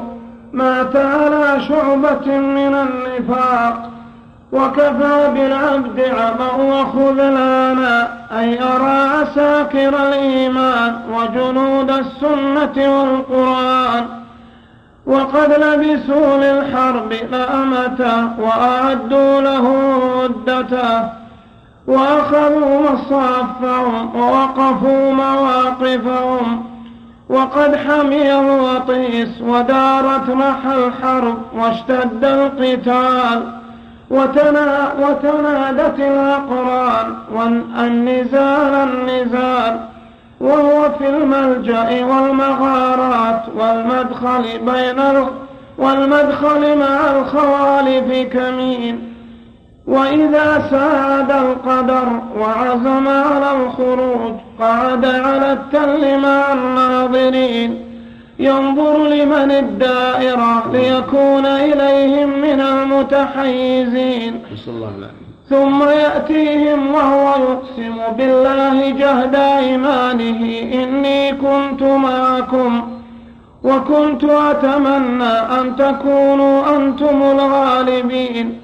مات على شعبة من النفاق. وكفى بالعبد عمى وخذلانا أي أرى عساكر الإيمان وجنود السنة والقرآن. وقد لبسوا للحرب لأمة وأعدوا له عدته وأخذوا مصافهم ووقفوا مواقفهم. وقد حمي الوطيس ودارت محى الحرب واشتد القتال. وتنا وتنادت الأقران والنزال النزال وهو في الملجأ والمغارات والمدخل بين والمدخل مع الخوالف كمين. وإذا ساد القدر وعزم على الخروج قعد على التل مع الناظرين. ينظر لمن الدائرة ليكون إليهم من المتحيزين. ثم يأتيهم وهو يقسم بالله جهد إيمانه إني كنت معكم وكنت أتمنى أن تكونوا أنتم الغالبين.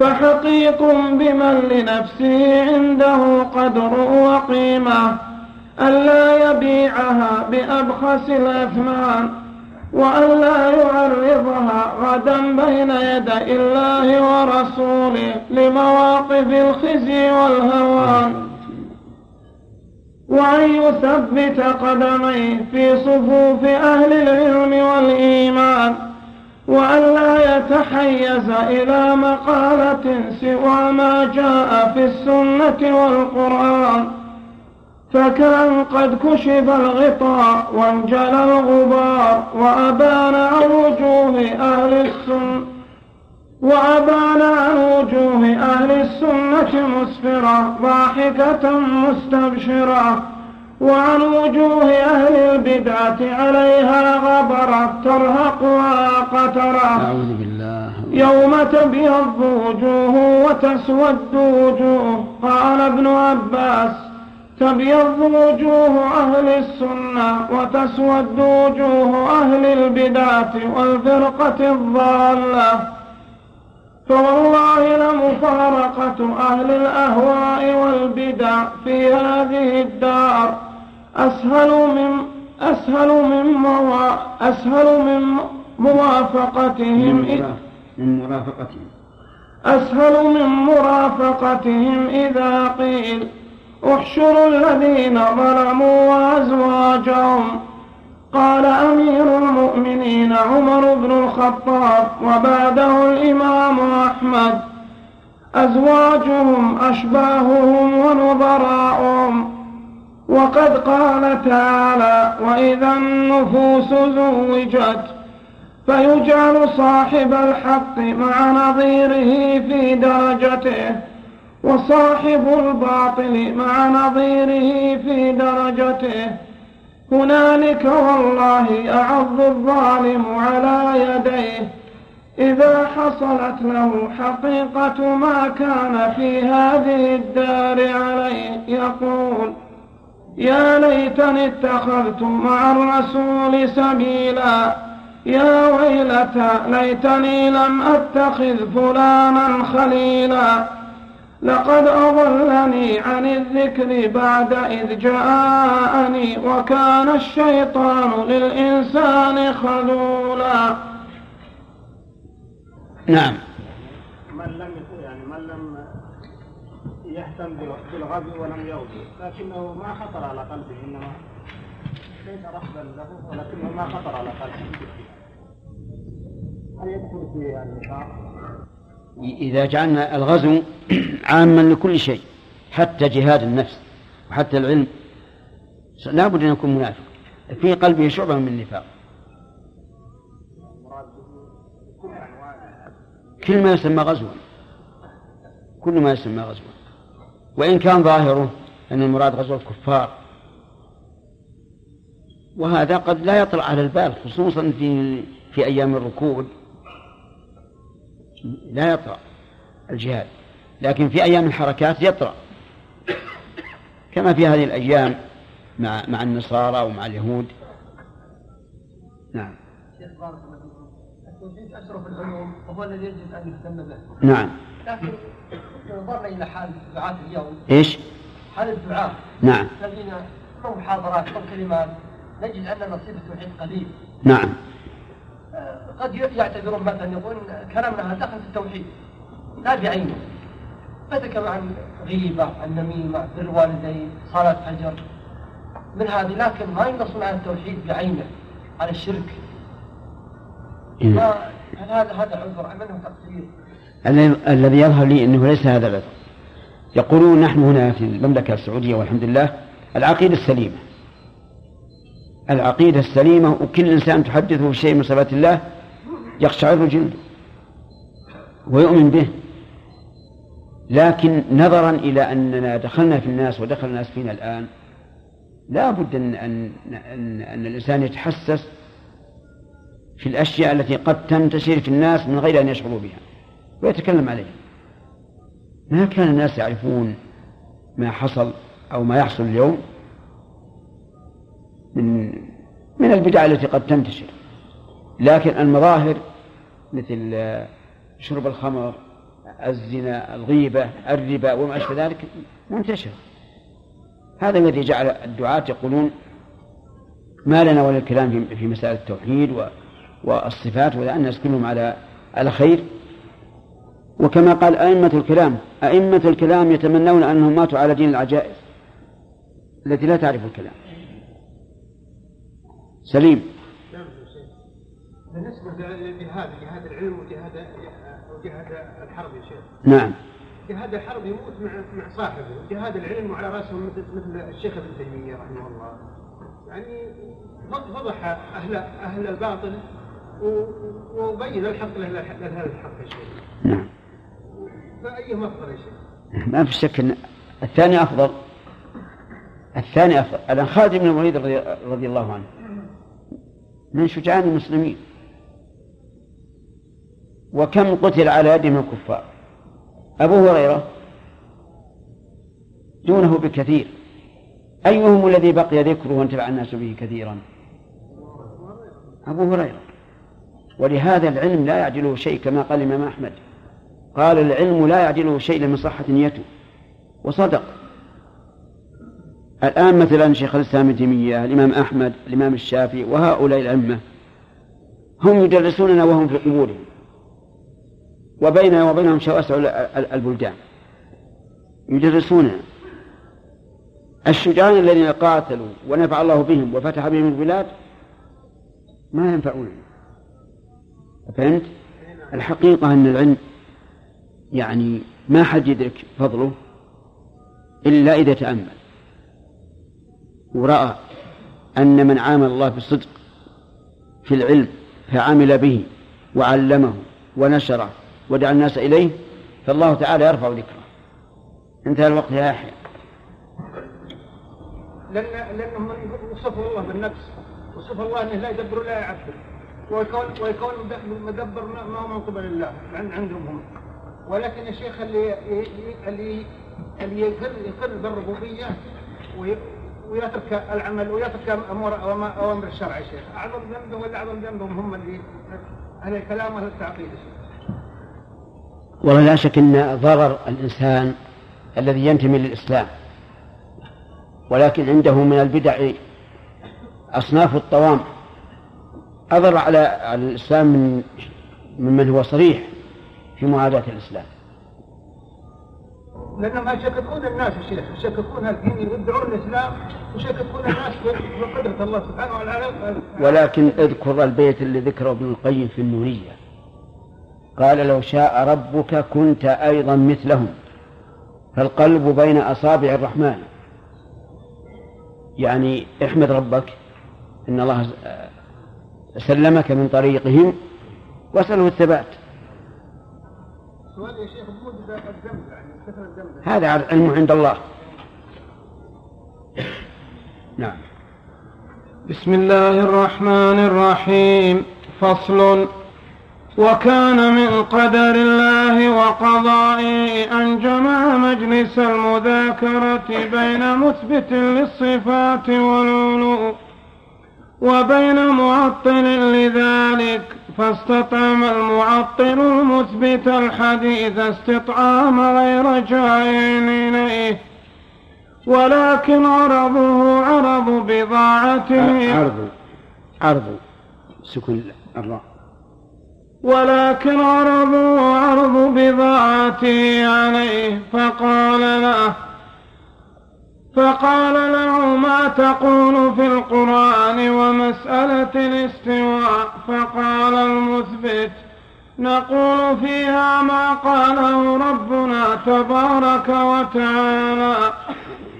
فحقيق بمن لنفسه عنده قدر وقيمة. ألا يبيعها بأبخس الأثمان وألا يعرضها غدا بين يدي الله ورسوله لمواقف الخزي والهوان. وأن يثبت قدميه في صفوف أهل العلم والإيمان وأن لا يتحيز إلى مقالة سوى ما جاء في السنة والقرآن. فكان قد كشف الغطاء وانجلى الغبار وأبان عن وجوه أهل السنة وأبان عن وجوه أهل السنة مسفرة ضاحكة مستبشرة وعن وجوه أهل البدعة عليها غبرة ترهقها قترة أعوذ بالله. يوم تبيض وجوه وتسود وجوه قال ابن عباس تبيض وجوه أهل السنة وتسود وجوه أهل البدعة والفرقة الضالة. فوالله لمفارقة أهل الأهواء والبدع في هذه الدار. أسهل من أسهل من موا أسهل من موافقتهم من مرافقتهم. أسهل من مرافقتهم إذا قيل احشروا الذين ظلموا وأزواجهم. قال أمير المؤمنين عمر بن الخطاب وبعده الإمام أحمد. أزواجهم أشباههم ونظراؤهم. وقد قال تعالى وإذا النفوس زوجت فيجعل صاحب الحق مع نظيره في درجته. وصاحب الباطل مع نظيره في درجته. هنالك والله أعظ الظالم على يديه. إذا حصلت له حقيقة ما كان في هذه الدار عليه يقول يا ليتني اتخذت مع الرسول سبيلا. يا ويلتى ليتني لم أتخذ فلانا خليلا. لقد أضلني عن الذكر بعد إذ جاءني وكان الشيطان للإنسان خذولا. نعم. من لم يعني من لم يهتم بالغزو ولم يغزو لكنه ما خطر على قلبه إنما ليس رفضا له ولكنه ما خطر على قلبه. هل يدخل في النفاق؟ إذا جعلنا الغزو عاما لكل شيء حتى جهاد النفس وحتى العلم لا بد أن يكون منافق. في قلبه شعبة من النفاق. كل ما يسمى غزوا كل ما يسمى غزوا وإن كان ظاهره أن المراد غزو الكفار. وهذا قد لا يطلع على البال خصوصا في في أيام الركود. لا يطرأ الجهاد لكن في أيام الحركات يطرأ. كما في هذه الأيام مع مع النصارى ومع اليهود. نعم. التوحيد أشرف العلوم وهو الذي يجب أن يهتم به. نعم. لكن نظرنا إلى حال الدعاة اليوم. إيش؟ حال الدعاة. نعم. الذين أو محاضرات أو كلمات. نجد أن نصيب التوحيد قليل. نعم. قد يعتذرون مثلا يقول كلامنا هذا دخل في التوحيد. لا بعينه. فتكلم عن غيبة عن نميمة بر الوالدين صلاة فجر من هذه لكن ما ينقصون على التوحيد بعينه على الشرك. إيه. هل هذا هذا عذر أم أنه تقصير؟ الذي يظهر لي أنه ليس هذا العذر يقولون نحن هنا في المملكة السعودية والحمد لله العقيدة السليمة. العقيدة السليمة وكل إنسان تحدثه شيء من صفات الله يقشعر جلده ويؤمن به. لكن نظرا إلى أننا دخلنا في الناس ودخل الناس فينا الآن لا بد أن, أن, أن, أن الإنسان يتحسس في الأشياء التي قد تنتشر في الناس من غير أن يشعروا بها ويتكلم عليها. ما كان الناس يعرفون ما حصل أو ما يحصل اليوم من من البدع التي قد تنتشر. لكن المظاهر مثل شرب الخمر الزنا الغيبة الربا وما أشبه ذلك منتشر. هذا الذي جعل الدعاة يقولون ما لنا ولا الكلام في مسائل التوحيد والصفات ولا الناس كلهم على على خير. وكما قال أئمة الكلام أئمة الكلام يتمنون أنهم ماتوا على دين العجائز التي لا تعرف الكلام. سليم. بالنسبة لجهاد جهاد العلم وجهاد وجهاد الحرب يا شيخ. نعم. جهاد الحرب يموت مع مع صاحبه. وجهاد العلم وعلى راسهم مثل مثل الشيخ ابن تيمية رحمه الله. يعني فضح أهل أهل الباطل وبين الحق لأهل الحق يا شيخ. نعم. فأيهما أفضل يا شيخ؟ ما في شك أن الثاني أفضل. الثاني أفضل. الآن خالد بن الوليد رضي, رضي الله عنه. من شجعان المسلمين. وكم قتل على يدهم الكفار. أبو هريرة دونه بكثير. أيهم الذي بقي ذكره وانتفع الناس به كثيرا؟ أبو هريرة. ولهذا العلم لا يعجله شيء كما قال الإمام أحمد. قال العلم لا يعجله شيء لمن صحة نيته. وصدق. الآن مثلا شيخ الإسلام ابن تيمية الإمام أحمد الإمام الشافعي وهؤلاء الأئمة هم يدرسوننا وهم في قبورهم. وبيننا وبينهم شواسع البلدان. يدرسوننا الشجعان الذين قاتلوا ونفع الله بهم وفتح بهم البلاد ما ينفعوننا فهمت؟ الحقيقة أن العلم يعني ما حد يدرك فضله إلا إذا تأمل. ورأى أن من عامل الله بالصدق في العلم فعمل به وعلمه ونشره ودعا الناس إليه فالله تعالى يرفع ذكره. انتهى الوقت يا يحيى لأن لأنهم وصفوا الله بالنفس وصف الله أنه لا يدبر لا يعبر. ويكون ويكون مدبر ما هو من قبل الله عندهم هم. ولكن الشيخ اللي اللي اللي يقر يقر بالربوبية ويترك العمل ويترك امور اوامر الشرع يا شيخ. أعظم ذنبهم ولا اعظم ذنبهم هم اللي أهل الكلام واهل التعقيد والله لا شك إن ضرر الإنسان الذي ينتمي للإسلام ولكن عنده من البدع أصناف الطوام. اضر على الإسلام من ممن هو صريح في معاداة لأنهم يشككون الناس يا شيخ. يشككون الدين يدعون الإسلام؟ ويشككون الناس بقدرة الله سبحانه وتعالى. ولكن اذكر البيت اللي ذكره ابن القيم في النونية. قال لو شاء ربك كنت أيضا مثلهم. فالقلب بين أصابع الرحمن. يعني احمد ربك إن الله سلمك من طريقهم واسأله الثبات. سؤال يا شيخ يعني الذنب هذا علم عند الله. نعم. بسم الله الرحمن الرحيم. فصل. وكان من قدر الله وقضائه أن جمع مجلس المذاكرة بين مثبت للصفات والعلو وبين معطل لذلك. فاستطعم المعطل المثبت الحديث استطعام غير جاي إليه. ولكن عرضه عرض بضاعته. عرض عرض. سكون الراء ولكن عرضه عرض بضاعته عليه. فقال له فقال له ما تقول في القرآن ومسألة الاستواء؟ فقال المثبت نقول فيها ما قاله ربنا تبارك وتعالى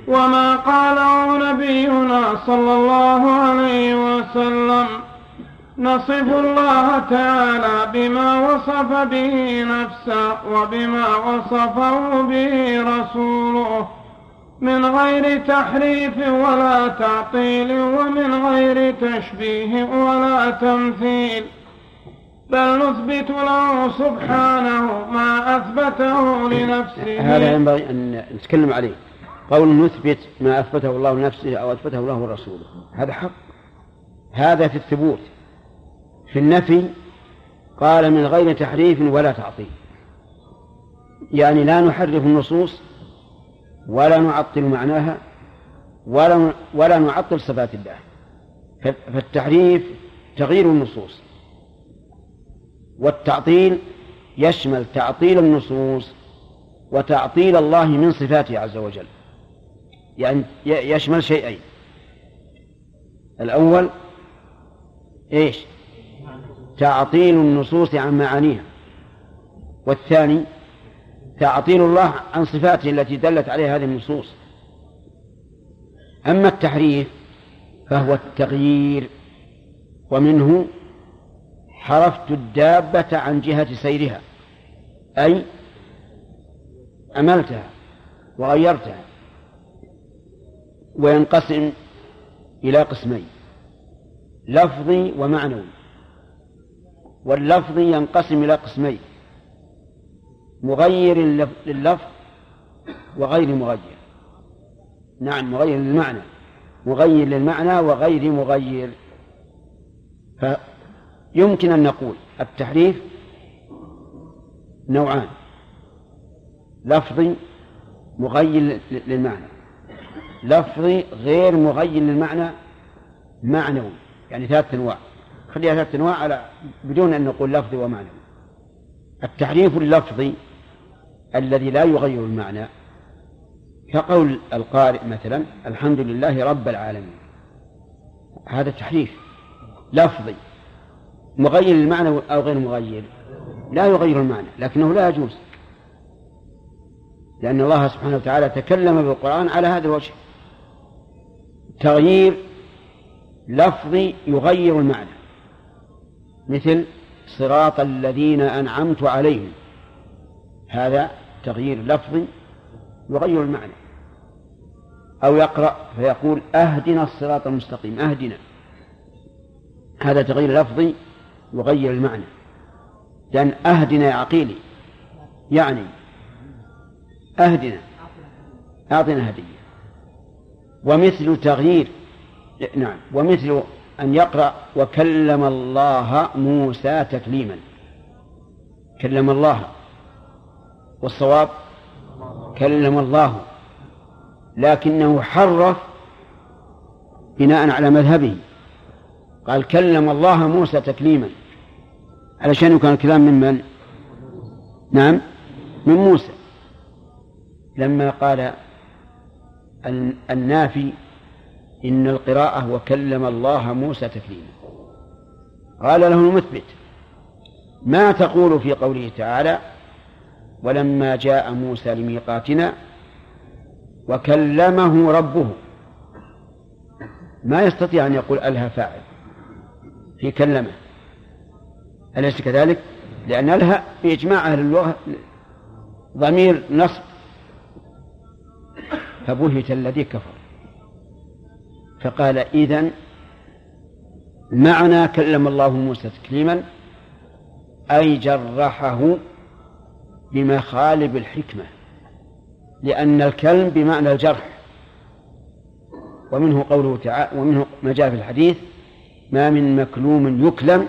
وما قاله نبينا صلى الله عليه وسلم. نصف الله تعالى بما وصف به نفسه وبما وصفه به رسوله. من غير تحريف ولا تعطيل ومن غير تشبيه ولا تمثيل. بل نثبت له سبحانه ما أثبته لنفسه. هذا ينبغي أن نتكلم عليه. قول نثبت ما أثبته الله لنفسه أو أثبته له رسوله هذا حق. هذا في الثبوت. في النفي قال من غير تحريف ولا تعطيل. يعني لا نحرف النصوص ولا نعطل معناها ولا ولا نعطل صفات الله. فالتحريف تغيير النصوص. والتعطيل يشمل تعطيل النصوص وتعطيل الله من صفاته عز وجل. يعني يشمل شيئين. الأول إيش؟ تعطيل النصوص عن معانيها. والثاني تعطيل الله عن صفاته التي دلت عليها هذه النصوص. أما التحريف فهو التغيير ومنه حرفت الدابة عن جهة سيرها أي أملتها وغيرتها وينقسم إلى قسمين لفظي ومعنوي واللفظ ينقسم إلى قسمين. مغير لللفظ وغير مغير. نعم مغير للمعنى. مغير للمعنى وغير مغير. فيمكن أن نقول التحريف نوعان. لفظي مغير للمعنى. لفظي غير مغير للمعنى معنوي يعني ثلاثة أنواع. خليها ثلاثة أنواع على بدون أن نقول لفظي ومعنوي. التحريف اللفظي الذي لا يغير المعنى. كقول القارئ مثلا الحمد لله رب العالمين. هذا تحريف لفظي. مغير المعنى أو غير مغير؟ لا يغير المعنى لكنه لا يجوز. لأن الله سبحانه وتعالى تكلم بالقرآن على هذا الوجه. تغيير لفظي يغير المعنى. مثل صراط الذين أنعمت عليهم. هذا تغيير لفظي يغير المعنى أو يقرأ فيقول أهدنا الصراط المستقيم أهدنا. هذا تغيير لفظي يغير المعنى. لأن أهدنا يا عقيلي يعني أهدنا أعطنا هدية. ومثل تغيير نعم ومثل أن يقرأ وكلم الله موسى تكليما. كلم الله. والصواب كلم الله لكنه حرف بناء على مذهبه. قال كلم الله موسى تكليما. علشان يكون الكلام من من؟ نعم من موسى. لما قال النافي إن القراءة وكلم الله موسى تكليما. قال له المثبت ما تقول في قوله تعالى ولما جاء موسى لميقاتنا وكلمه ربه ما يستطيع أن يقول ألها فاعل في كلمة. أليس كذلك؟ لأن ألها بإجماع أهل اللغة ضمير نصب. فبهت الذي كفر. فقال إذن معنى كلم الله موسى تكليما أي جرحه بمخالب الحكمة لأن الكلم بمعنى الجرح. ومنه قوله تعالى ومنه ما جاء في الحديث ما من مكلوم يكلم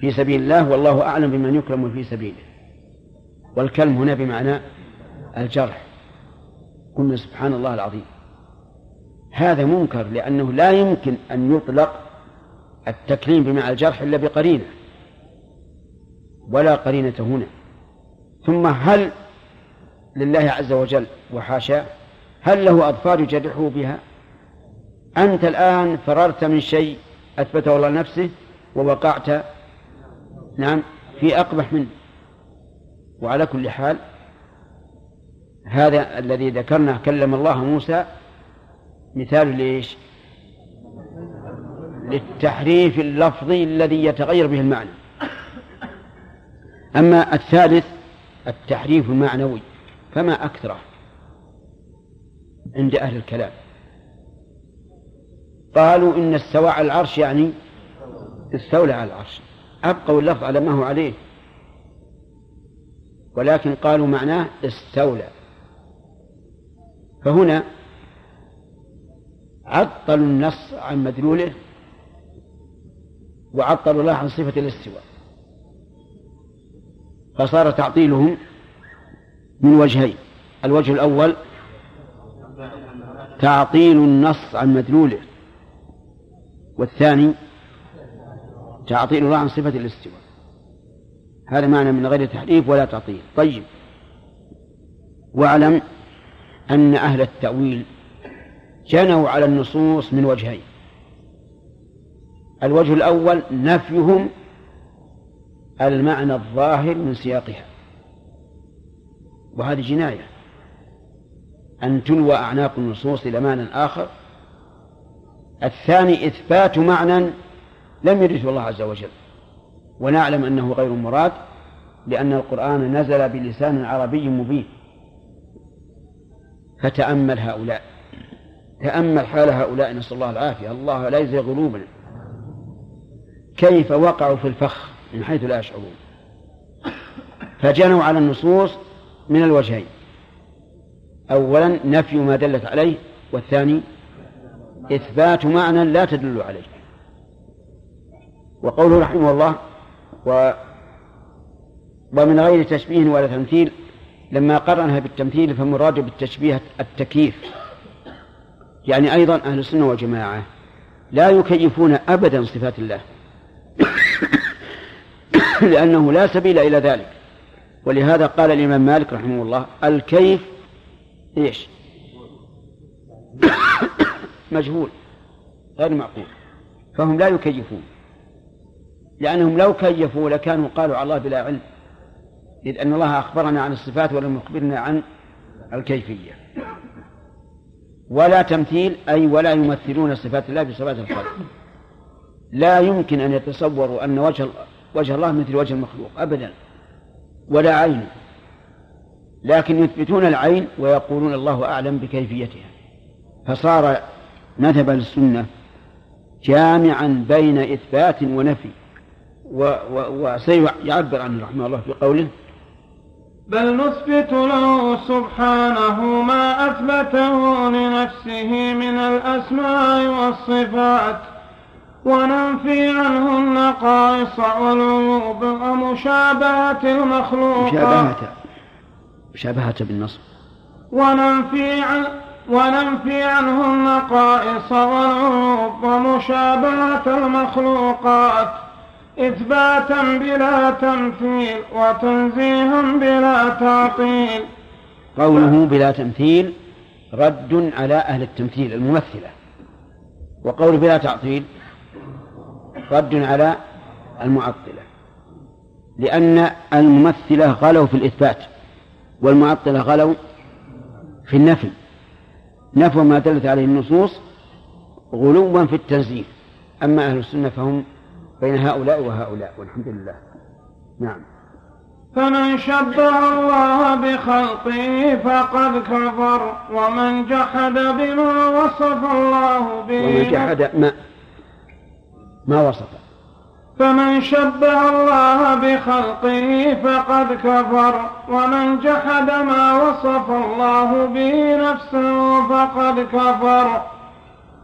في سبيل الله والله أعلم بمن يكلم في سبيله. والكلم هنا بمعنى الجرح. قلنا سبحان الله العظيم. هذا منكر لأنه لا يمكن أن يطلق التكليم بمعنى الجرح إلا بقرينة. ولا قرينة هنا. ثم هل لله عز وجل وحاشاه هل له أظفار يجرحه بها؟ أنت الآن فررت من شيء أثبته الله نفسه ووقعت نعم في أقبح منه. وعلى كل حال هذا الذي ذكرناه كلم الله موسى مثال ليش للتحريف اللفظي الذي يتغير به المعنى. أما الثالث التحريف المعنوي فما أكثره عند أهل الكلام. قالوا إن استوى على العرش يعني استولى على العرش. أبقوا اللفظ على ما هو عليه. ولكن قالوا معناه استولى فهنا عطلوا النص عن مدلوله وعطلوا الله عن صفة الاستواء. فصار تعطيلهم من وجهين. الوجه الأول تعطيل النص عن مدلوله. والثاني تعطيل الله عن صفة الاستواء. هذا معنى من غير تحريف ولا تعطيل. طيب. واعلم أن أهل التأويل جنوا على النصوص من وجهين. الوجه الأول نفيهم المعنى الظاهر من سياقها. وهذه جناية. أن تلوى أعناق النصوص إلى معنى آخر. الثاني إثبات معنى لم يرثه الله عز وجل. ونعلم أنه غير مراد لأن القرآن نزل بلسان عربي مبين. فتأمل هؤلاء. تأمل حال هؤلاء نسأل الله العافية. الله لا يزغ قلوبنا كيف وقعوا في الفخ؟ من حيث لا يشعرون. فجنوا على النصوص من الوجهين. أولا نفي ما دلت عليه والثاني إثبات معنى لا تدل عليه. وقوله رحمه الله و ومن غير تشبيه ولا تمثيل لما قرنها بالتمثيل فمراد بالتشبيه التكييف. يعني أيضا أهل السنة والجماعة لا يكيفون أبدا صفات الله. لأنه لا سبيل إلى ذلك. ولهذا قال الإمام مالك رحمه الله الكيف إيش؟ مجهول. غير معقول. فهم لا يكيفون. لأنهم لو كيفوا لكانوا قالوا على الله بلا علم. إذ أن الله أخبرنا عن الصفات ولم يخبرنا عن الكيفية. ولا تمثيل أي ولا يمثلون صفات الله بصفات الخلق. لا يمكن أن يتصوروا أن وجه وجه الله مثل وجه المخلوق أبدا. ولا عين. لكن يثبتون العين ويقولون الله أعلم بكيفيتها. فصار مذهب السنة جامعا بين إثبات ونفي. وسيعبر عنه رحمه الله في قوله بل نثبت له سبحانه ما أثبته لنفسه من الأسماء والصفات. وننفي عنه النقائص والعيوب ومشابهة المخلوق. مشابهة. مشابهة بالنصب. وننفي عن وننفي عنه النقائص والعيوب ومشابهة المخلوقات. إثباتا بلا تمثيل وتنزيها بلا تعطيل. قوله بلا تمثيل رد على أهل التمثيل الممثلة. وقول بلا تعطيل رد على المعطلة لأن الممثلة غلوا في الإثبات والمعطلة غلوا في النفي. نفوا ما دلت عليه النصوص غلوا في التنزيل أما أهل السنة فهم بين هؤلاء وهؤلاء والحمد لله. نعم. فمن شبه الله بخلقه فقد كفر ومن جحد بما وصف الله به ومن جحد ما ما وصف فمن شبه الله بخلقه فقد كفر ومن جحد ما وصف الله به نفسه فقد كفر.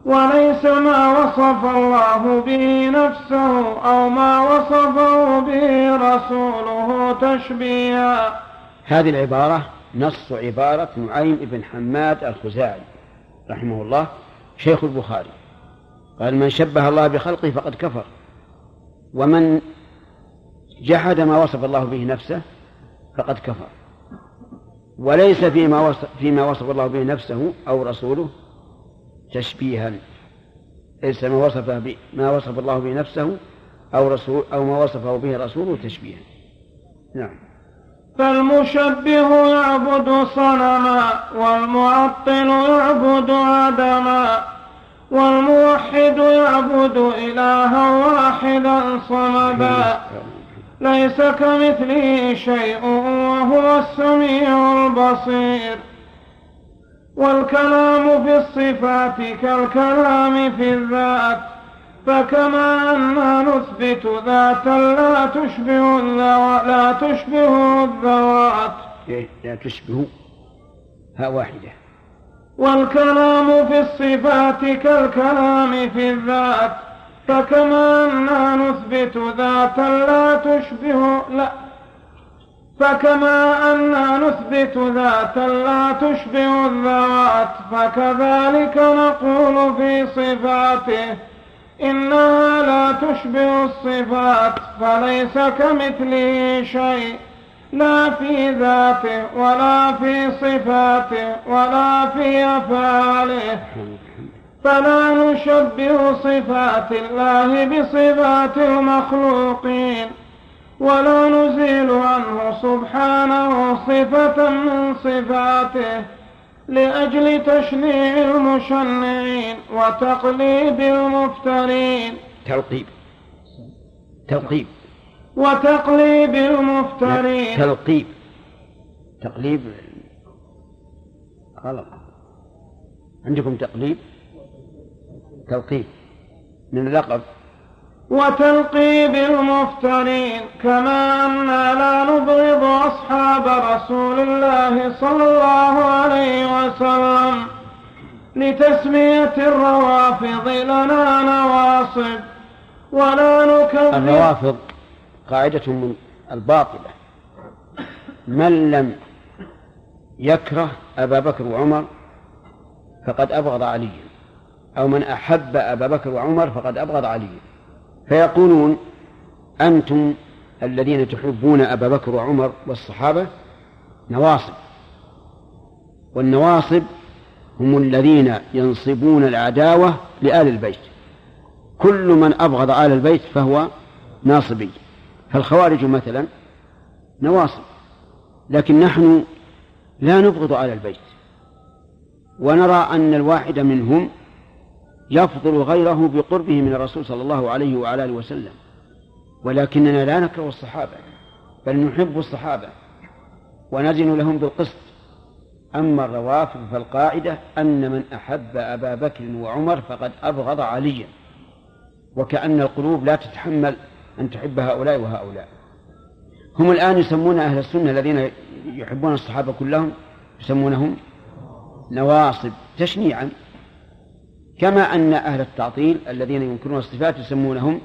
وليس ما وصف الله به نفسه أو ما وصفه به رسوله تشبيها. هذه العبارة نص عبارة نعيم بن حماد الخزاعي رحمه الله شيخ البخاري. قال من شبه الله بخلقه فقد كفر. ومن جحد ما وصف الله به نفسه فقد كفر. وليس فيما وصف, فيما وصف الله به نفسه أو رسوله تشبيها. ليس ما وصف ما وصف الله به نفسه أو رسول أو ما وصفه به رسوله تشبيها. نعم. فالمشبه يعبد صنما والمعطل يعبد عدما والموحد يعبد إلها واحدا صمدا. ليس كمثله شيء وهو السميع البصير. والكلام في الصفات كالكلام في الذات. فكما أننا نثبت ذاتا لا تشبه لا تشبه الذوات. لا تشبه. ها واحدة. والكلام في الصفات كالكلام في الذات فكما أننا نثبت ذاتا لا تشبه لا. فكما أننا نثبت ذاتا لا تشبه الذوات فكذلك نقول في صفاته إنها لا تشبه الصفات فليس كمثله شيء. لا في ذاته ولا في صفاته ولا في أفعاله فلا نشبه صفات الله بصفات المخلوقين ولا نزيل عنه سبحانه صفة من صفاته لأجل تشنيع المشنعين وتقليب المفترين. تلقيب تلقيب وتقليب المفترين. تلقيب. تقليب. غلط. عندكم تقليب؟ تلقيب. من اللقب. وتلقيب المفترين. كما أنا لا نبغض أصحاب رسول الله صلى الله عليه وسلم. لتسمية الروافض لنا نواصب. ولا نكذب. الروافض. قاعدة من الباطلة. من لم يكره أبا بكر وعمر فقد أبغض عليا أو من أحب أبا بكر وعمر فقد أبغض عليا فيقولون أنتم الذين تحبون أبا بكر وعمر والصحابة نواصب. والنواصب هم الذين ينصبون العداوة لآل البيت. كل من أبغض آل البيت فهو ناصبي. فالخوارج مثلا نواصب لكن نحن لا نبغض آل البيت. ونرى أن الواحد منهم يفضل غيره بقربه من الرسول صلى الله عليه وعلى آله وسلم. ولكننا لا نكره الصحابة بل نحب الصحابة ونزن لهم بالقسط. أما الروافض فالقاعدة أن من أحب أبا بكر وعمر فقد أبغض عليا. وكأن القلوب لا تتحمل أن تحب هؤلاء وهؤلاء. هم الآن يسمون أهل السنة الذين يحبون الصحابة كلهم يسمونهم نواصب تشنيعا. كما أن أهل التعطيل الذين ينكرون الصفات يسمونهم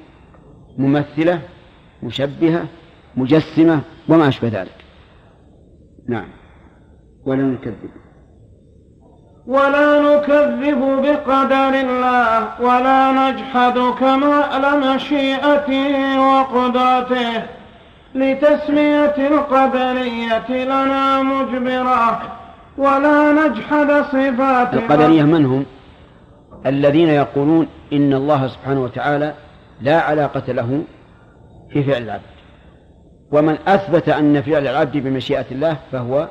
ممثلة مشبهة مجسمة وما أشبه ذلك. نعم. ولا نكذب. ولا نكذب بقدر الله ولا نجحد كمال مشيئته وقدرته. لتسمية القدرية لنا مجبرة ولا نجحد صفات القدرية من هم؟ الذين يقولون إن الله سبحانه وتعالى لا علاقة له في فعل العبد. ومن أثبت أن فعل العبد بمشيئة الله فهو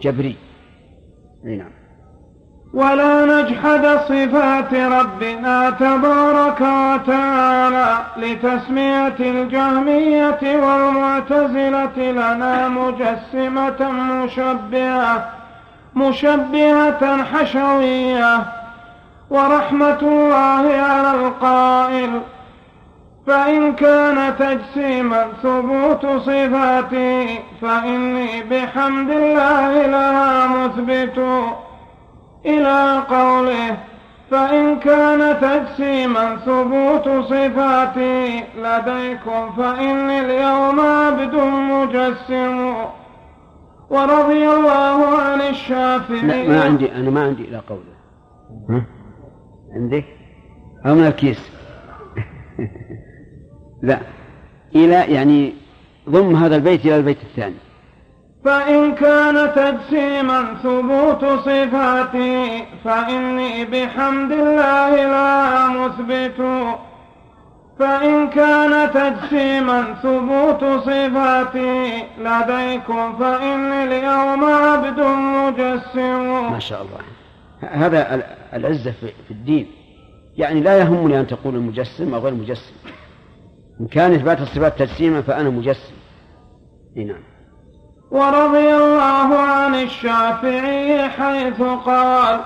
جبري نعم. ولا نجحد صفات ربنا تبارك وتعالى لتسمية الجهمية والمعتزلة لنا مجسمة مشبهة مشبهة حشوية. ورحمة الله على القائل فإن كان تجسيما ثبوت صفاتي فإني بحمد الله لها مثبت. إلى قوله فإن كان تجسيما ثبوت صفاتي لديكم فإني اليوم عبد مجسم. ورضي الله عن الشافعي لا ما عندي أنا ما عندي إلى قوله. ها؟ عندك أو من الكيس. لا. إلى يعني ضم هذا البيت إلى البيت الثاني. فإن كان تجسيما ثبوت صفاتي فإني بحمد الله لا مثبت. فإن كان تجسيما ثبوت صفاتي لديكم فإني اليوم عبد مجسم. ما شاء الله. هذا العزة في الدين. يعني لا يهمني أن تقول المجسم أو غير مجسم إن كان إثبات الصفات تجسيما فأنا مجسم. نعم. ورضي الله عن الشافعي حيث قال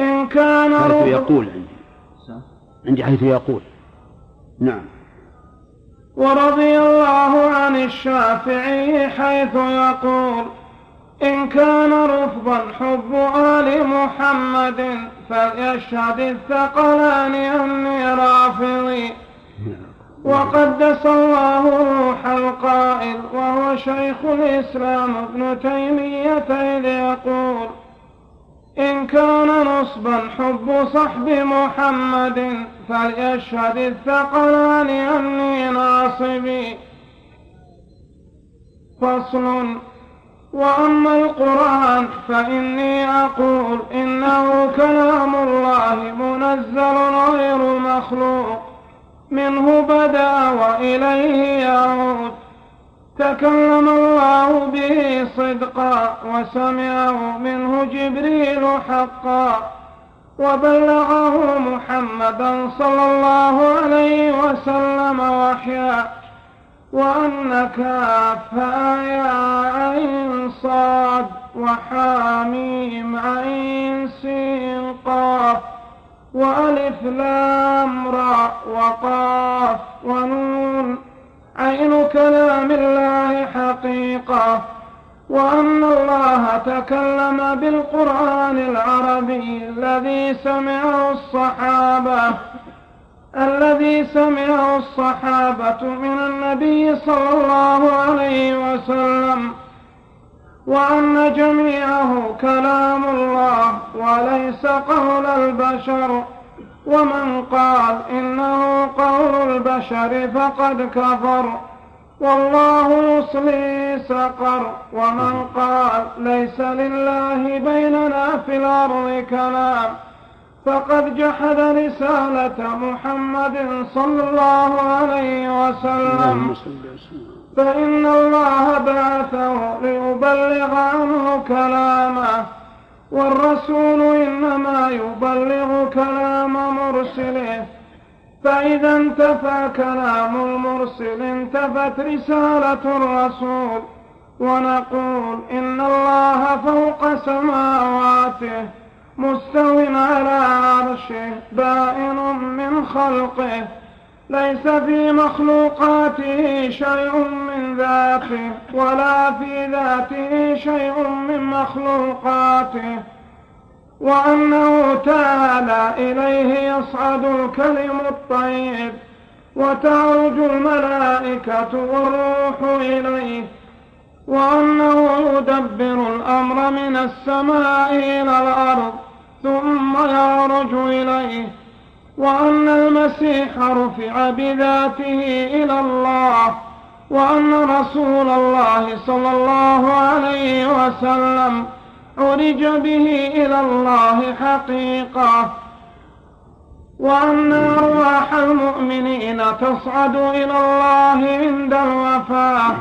إن كان حيث يقول عندي. عندي حيث يقول. نعم. ورضي الله عن الشافعي حيث يقول إن كان رفضا حب آل محمد فليشهد الثقلان أني رافضي. وقدس الله روح القائل وهو شيخ الإسلام ابن تيمية إذ يقول إن كان نصبا حب صحب محمد فليشهد الثقلان أني ناصبي. فصل وأما القرآن فإني أقول إنه كلام الله منزل غير مخلوق. منه بدا وإليه يعود. تكلم الله به صدقا وسمعه منه جبريل حقا. وبلغه محمدا صلى الله عليه وسلم وحيا. وأنك فيا عين صاد وحاميم عين سين قاف. وألف لام را وقاف ونون. عين كلام الله حقيقة. وأن الله تكلم بالقرآن العربي الذي سمعه الصحابة. الذي سمعه الصحابة من النبي صلى الله عليه وسلم. وأن جميعه كلام الله وليس قول البشر. ومن قال إنه قول البشر فقد كفر. والله يصلي سقر. ومن قال ليس لله بيننا في الأرض كلام. فقد جحد رسالة محمد صلى الله عليه وسلم. فإن الله بعثه ليبلغ عنه كلامه والرسول إنما يبلغ كلام مرسله. فإذا انتفى كلام المرسل انتفت رسالة الرسول ونقول إن الله فوق سماواته مستو على عرشه بائن من خلقه. ليس في مخلوقاته شيء من ذاته ولا في ذاته شيء من مخلوقاته. وأنه تعالى إليه يصعد الكلم الطيب وتعرج الملائكة والروح إليه. وأنه يدبر الأمر من السماء إلى الأرض ثم يعرج إليه. وأن المسيح رفع بذاته إلى الله وأن رسول الله صلى الله عليه وسلم عرج به إلى الله حقيقة. وأن أرواح المؤمنين تصعد إلى الله عند الوفاة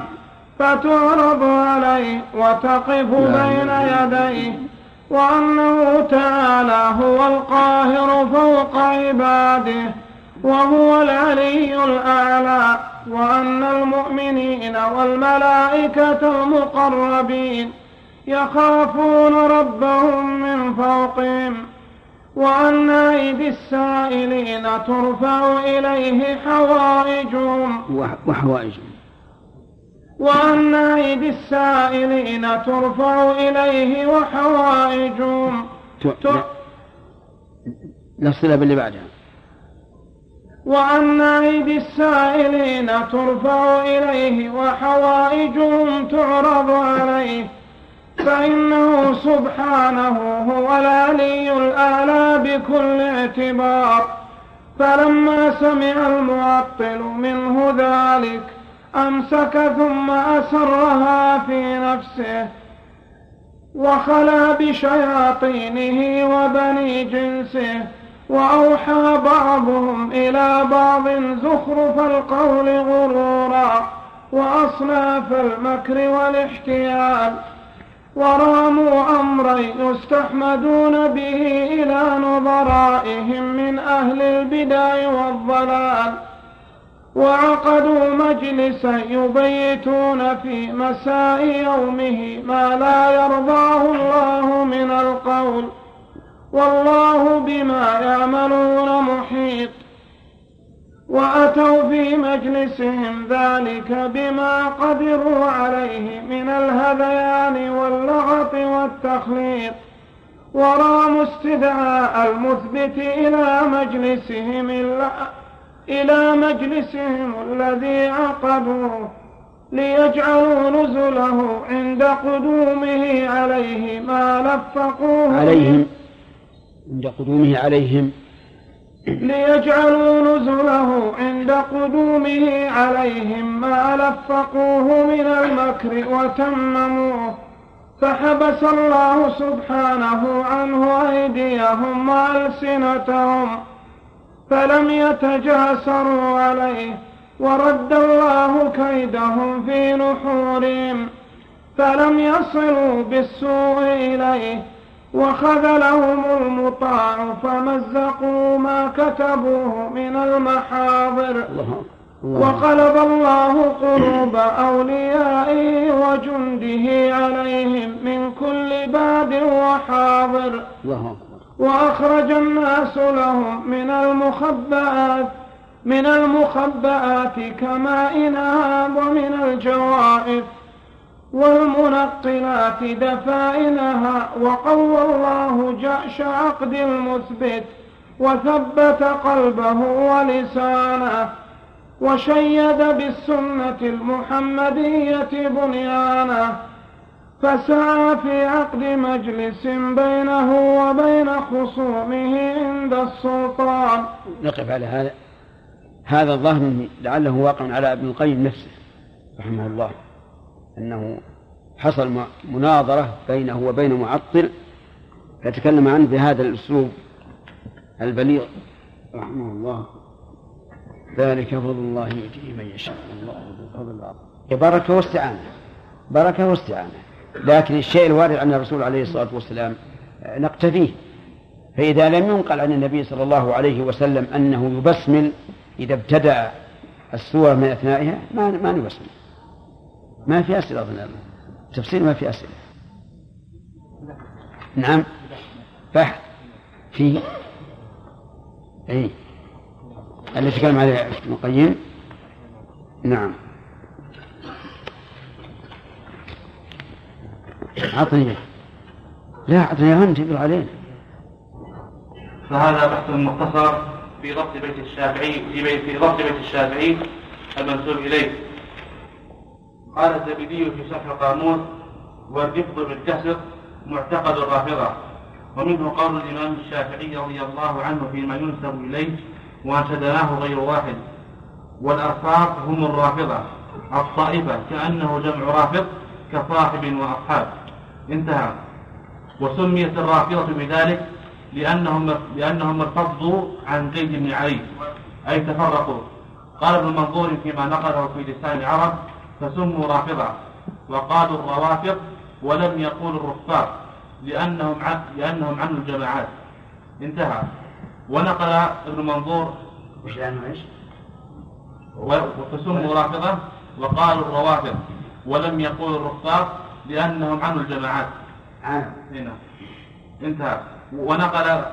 فتعرض عليه وتقف بين يديه. وأنه تعالى هو القاهر فوق عباده وهو العلي الأعلى وأن المؤمنين والملائكة المقربين يخافون ربهم من فوقهم وأن أيدي السائلين ترفع إليه حوائجهم. وحوائجهم. وأن أيدي السائلين ترفع إليه وحوائجهم. نصل باللي بعدها. وأن أيدي السائلين ترفع إليه وحوائجهم تعرض عليه. فإنه سبحانه هو العلي الأعلى بكل اعتبار. فلما سمع المعطل منه ذلك أمسك ثم أسرها في نفسه وخلا بشياطينه وبني جنسه وأوحى بعضهم إلى بعض زخرف القول غرورا وأصناف المكر والاحتيال وراموا أمرا يستحمدون به إلى نظرائهم من أهل البدع والضلال وعقدوا مجلسا يبيتون في مساء يومه ما لا يرضاه الله من القول. والله بما يعملون محيط. وأتوا في مجلسهم ذلك بما قدروا عليه من الهذيان واللغط والتخليط. وراموا استدعاء المثبت إلى مجلسهم إلا إلى مجلسهم الذي عقدوه ليجعلوا نزله عند قدومه عليه ما لفقوه عليهم. عند قدومه عليهم. ليجعلوا نزله عند قدومه عليهم ما لفقوه من المكر وتمموه فحبس الله سبحانه عنه أيديهم وألسنتهم. فلم يتجاسروا عليه ورد الله كيدهم في نحورهم. فلم يصلوا بالسوء إليه وخذلهم المطاع فمزقوا ما كتبوه من المحاضر. وقلب الله قلوب أوليائه وجنده عليهم من كل باد وحاضر. وأخرج الناس لهم من المخبئات من المخبئات كماء نهاب ومن الجوائف والمنقلات دفائنها وقوى الله جأش عقد المثبت وثبت قلبه ولسانه وشيد بالسنة المحمدية بنيانه. فسعى في عقد مجلس بينه وبين خصومه عند السلطان. نقف على هذا. هذا الظاهر لعله واقع على ابن القيم نفسه رحمه الله أنه حصل مناظرة بينه وبين معطل فتكلم عنه بهذا الأسلوب البليغ رحمه الله. ذلك فضل الله يؤتيه من يشاء. الله فضل الله بركة واستعانة. بركة واستعانة. لكن الشيء الوارد عن الرسول عليه الصلاة والسلام نقتفيه فإذا لم ينقل عن النبي صلى الله عليه وسلم أنه يبسمل إذا ابتدأ السورة من أثنائها ما ما نبسمل. ما في أسئلة أظن تفسير ما في أسئلة. نعم. بحث في. أي التي تكلم عليها ابن القيم نعم. عطني لا عطني هم تقرا علينا فهذا بحث مختصر في ضبط بيت الشافعي في بيت في ضبط بيت الشافعي المنسوب إليه. قال الزبيدي في شرح القاموس والرفض بالكسر معتقد الرافضة. ومنه قول الإمام الشافعي رضي الله عنه فيما ينسب إليه وأنشدناه غير واحد. والأرفاق هم الرافضة الطائفة كأنه جمع رافض كصاحب وأصحاب. انتهى. وسميت الرافضة بذلك لأنهم لأنهم ارتضوا عن زيد بن علي. أي تفرقوا. قال ابن منظور فيما نقله في لسان العرب فسموا رافضة وقالوا الروافض ولم يقولوا الرفاق لأنهم عن لأنهم عنه الجماعات. انتهى. ونقل ابن منظور وش يعني إيش؟ فسموا رافضة وقالوا الروافض ولم يقولوا الرفاق لأنهم عنه الجماعات. هنا نعم. انتهى. ونقل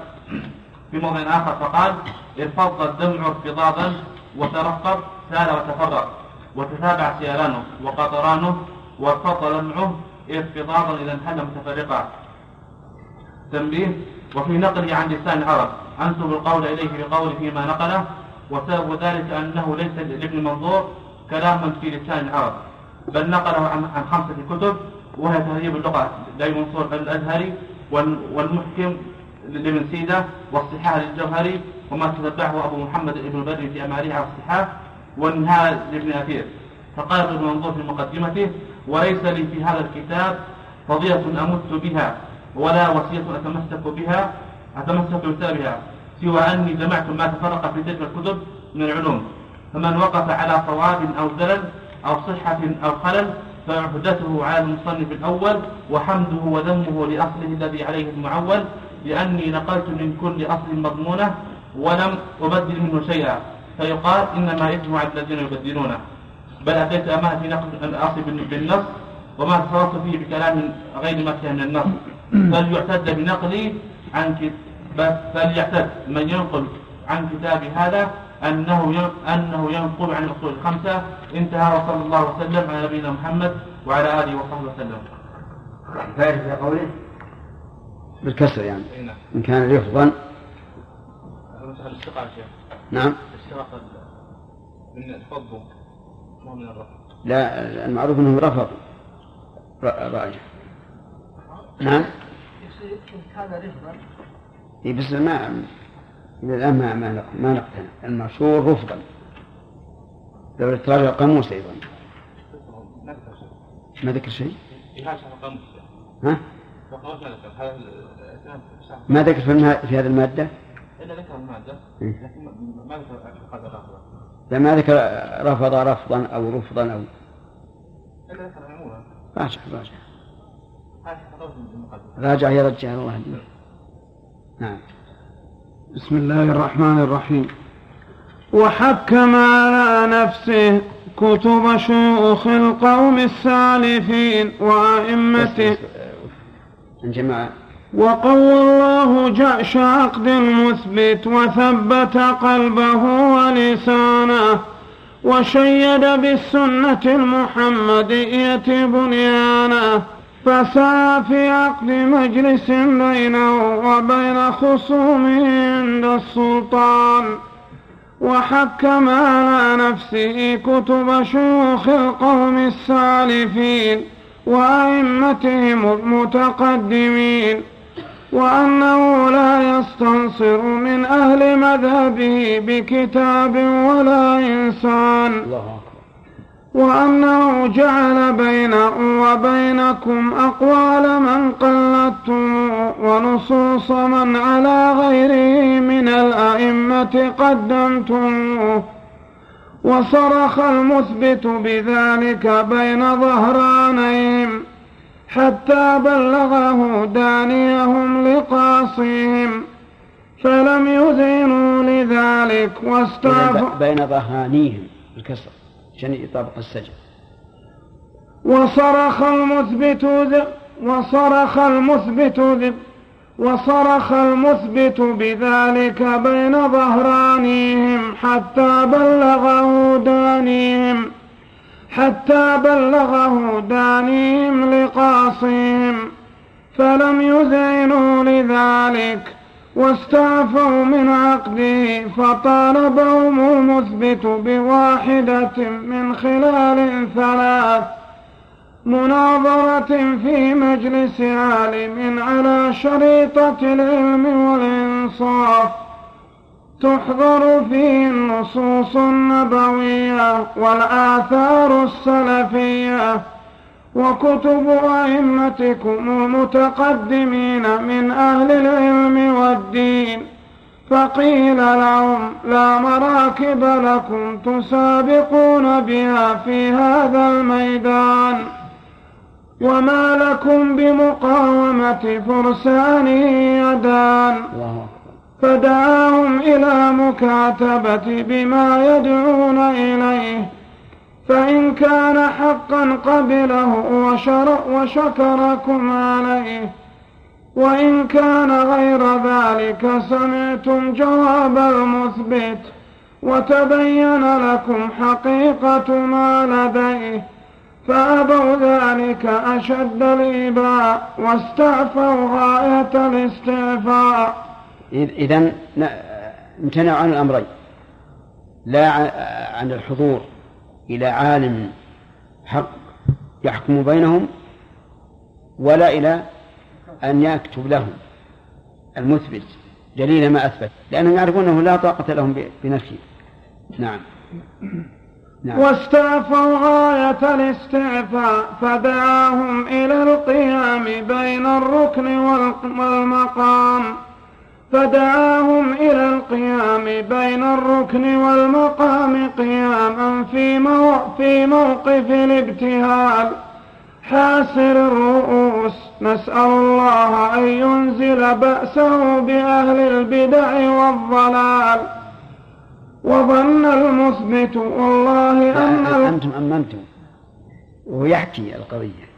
في موضع آخر فقال ارفض الدمع ارتضاضا وترقب سال وتفرق وتتابع سيلانه وقطرانه وارتط لمعه ارتضاضا إذا انحل متفرقا. تنبيه وفي نقله عن لسان العرب أنسب القول إليه بقول فيما نقله وسبب ذلك أنه ليس لابن منظور كلاما في لسان العرب بل نقله عن, عن خمسة كتب وهي تهذيب اللغة. لأبي منصور الأزهري والمحكم لابن سيدة والصحاح للجوهري وما تتبعه أبو محمد بن بدر في أماريه على الصحاح والنهاية لابن أثير. فقال ابن منظور في مقدمته وليس لي في هذا الكتاب فضيلة أمت بها ولا وصية أتمسك بها أتمسك بها سوى أني جمعت ما تفرق في تلك الكتب من العلوم. فمن وقف على صواب أو زلل أو صحة أو خلل فعهدته على المصنف الأول وحمده وذمه لأصله الذي عليه المعول لأني نقلت من كل أصل مضمونة ولم أبدل منه شيئا. فيقال إنما إثم على الذين يبدلونه. بل أتيت أمانة في نقل الأصل بالنص؟ وما تصرفت فيه بكلام غير ما فيه من النص. فليعتد بنقلي عن فليعتد. من ينقل عن كتاب هذا أنه أنه ينقل عن الأصول الخمسة. انتهى وصلى الله وسلم على نبينا محمد وعلى آله وصحبه وسلم. في قوله بالكسر يعني. نعم. إن كان لفظا نعم. اشتراك من الفضل مو من الرفض. لا المعروف إنه رفض. راجع. نعم. إن كان رفضا إيه بس ما إلى الآن ما ما ما نقتنع. المشهور رفضا. لو تراجع القاموس أيضا ما ذكر شيء؟ ها؟ ما ذكر في, هذه المادة؟ إلا ذكر المادة إيه. لكن ما- ذكر لا ما ذكر رفض رفضا أو رفضا أو إلا ذكر عموما راجع راجع. راجع يا رجال الله نعم. بسم الله الرحمن الرحيم. وحكم على نفسه كتب شيوخ القوم السالفين وأئمته. من جماعة. وقوى الله جأش عقد مثبت وثبت قلبه ولسانه وشيد بالسنة المحمدية بنيانه. فسعى في عقد مجلس بينه وبين خصومه عند السلطان وحكم على نفسه كتب شيوخ القوم السالفين وأئمتهم المتقدمين وأنه لا يستنصر من أهل مذهبه بكتاب ولا إنسان. الله وأنه جعل بينه وبينكم أقوال من قلدتم ونصوص من على غيره من الأئمة قدمتموه وصرخ المثبت بذلك بين ظهرانيهم حتى بلغه دانيهم لقاصيهم فلم يذعنوا لذلك واستعفوا بين ظهانيهم الكسر. عشان يطابق السجن. وصرخ المثبت ذ... وصرخ المثبت ذ... وصرخ المثبت بذلك بين ظهرانيهم حتى بلغه دانيهم حتى بلغه دانيهم لقاصيهم فلم يذعنوا لذلك واستعفوا من عقده فطالبهم المثبت بواحدة من خلال ثلاث مناظرة في مجلس عالم على شريطة العلم والإنصاف. تحضر فيه النصوص النبوية والآثار السلفية. وكتب أئمتكم المتقدمين من أهل العلم والدين فقيل لهم لا مراكب لكم تسابقون بها في هذا الميدان. وما لكم بمقاومة فرسان يدان. فدعاهم إلى مكاتبة بما يدعون إليه. فإن كان حقا قبله وشكركم عليه. وإن كان غير ذلك سمعتم جواب المثبت وتبين لكم حقيقة ما لديه. فأبوا ذلك أشد الإباء واستعفوا غاية الاستعفاء. إذا امتنعوا عن الأمرين. لا عن الحضور. إلى عالم حق يحكم بينهم ولا إلى أن يكتب لهم المثبت دليل ما أثبت لأنهم يعرفون أنه لا طاقة لهم ب- بنفيه نعم. نعم. واستعفوا غاية الاستعفاء فدعاهم إلى القيام بين الركن والمقام. فدعاهم إلى القيام بين الركن والمقام قياما في, مو في موقف الابتهال. حاسر الرؤوس نسأل الله أن ينزل بأسه بأهل البدع والضلال. وظن المثبت والله أن أنتم أممتم ويحكي القضية.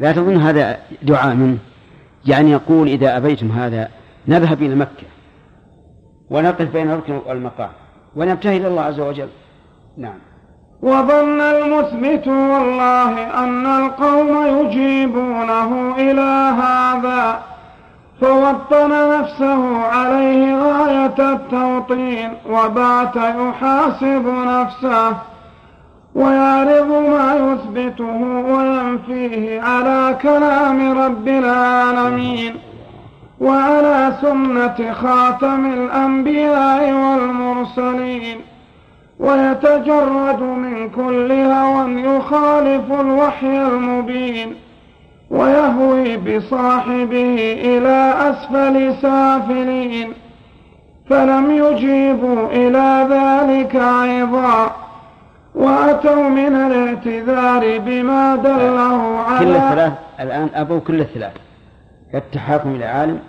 لا تظن هذا دعاء منه؟ يعني يقول إذا أبيتم هذا نذهب إلى مكة ونقف بين الركن والمقام ونبتهل الله عز وجل. نعم. وظن المثبت والله أن القوم يجيبونه إلى هذا فوطن نفسه عليه غاية التوطين وبات يحاسب نفسه ويعرض ما يثبته وينفيه على كلام رب العالمين. وعلى سنة خاتم الأنبياء والمرسلين. ويتجرد من كل هوى يخالف الوحي المبين. ويهوي بصاحبه إلى أسفل سافلين. فلم يجيبوا إلى ذلك أيضا وأتوا من الاعتذار بما دله على كل الثلاث الآن أبوا كل الثلاث. التحاكم إلى عالم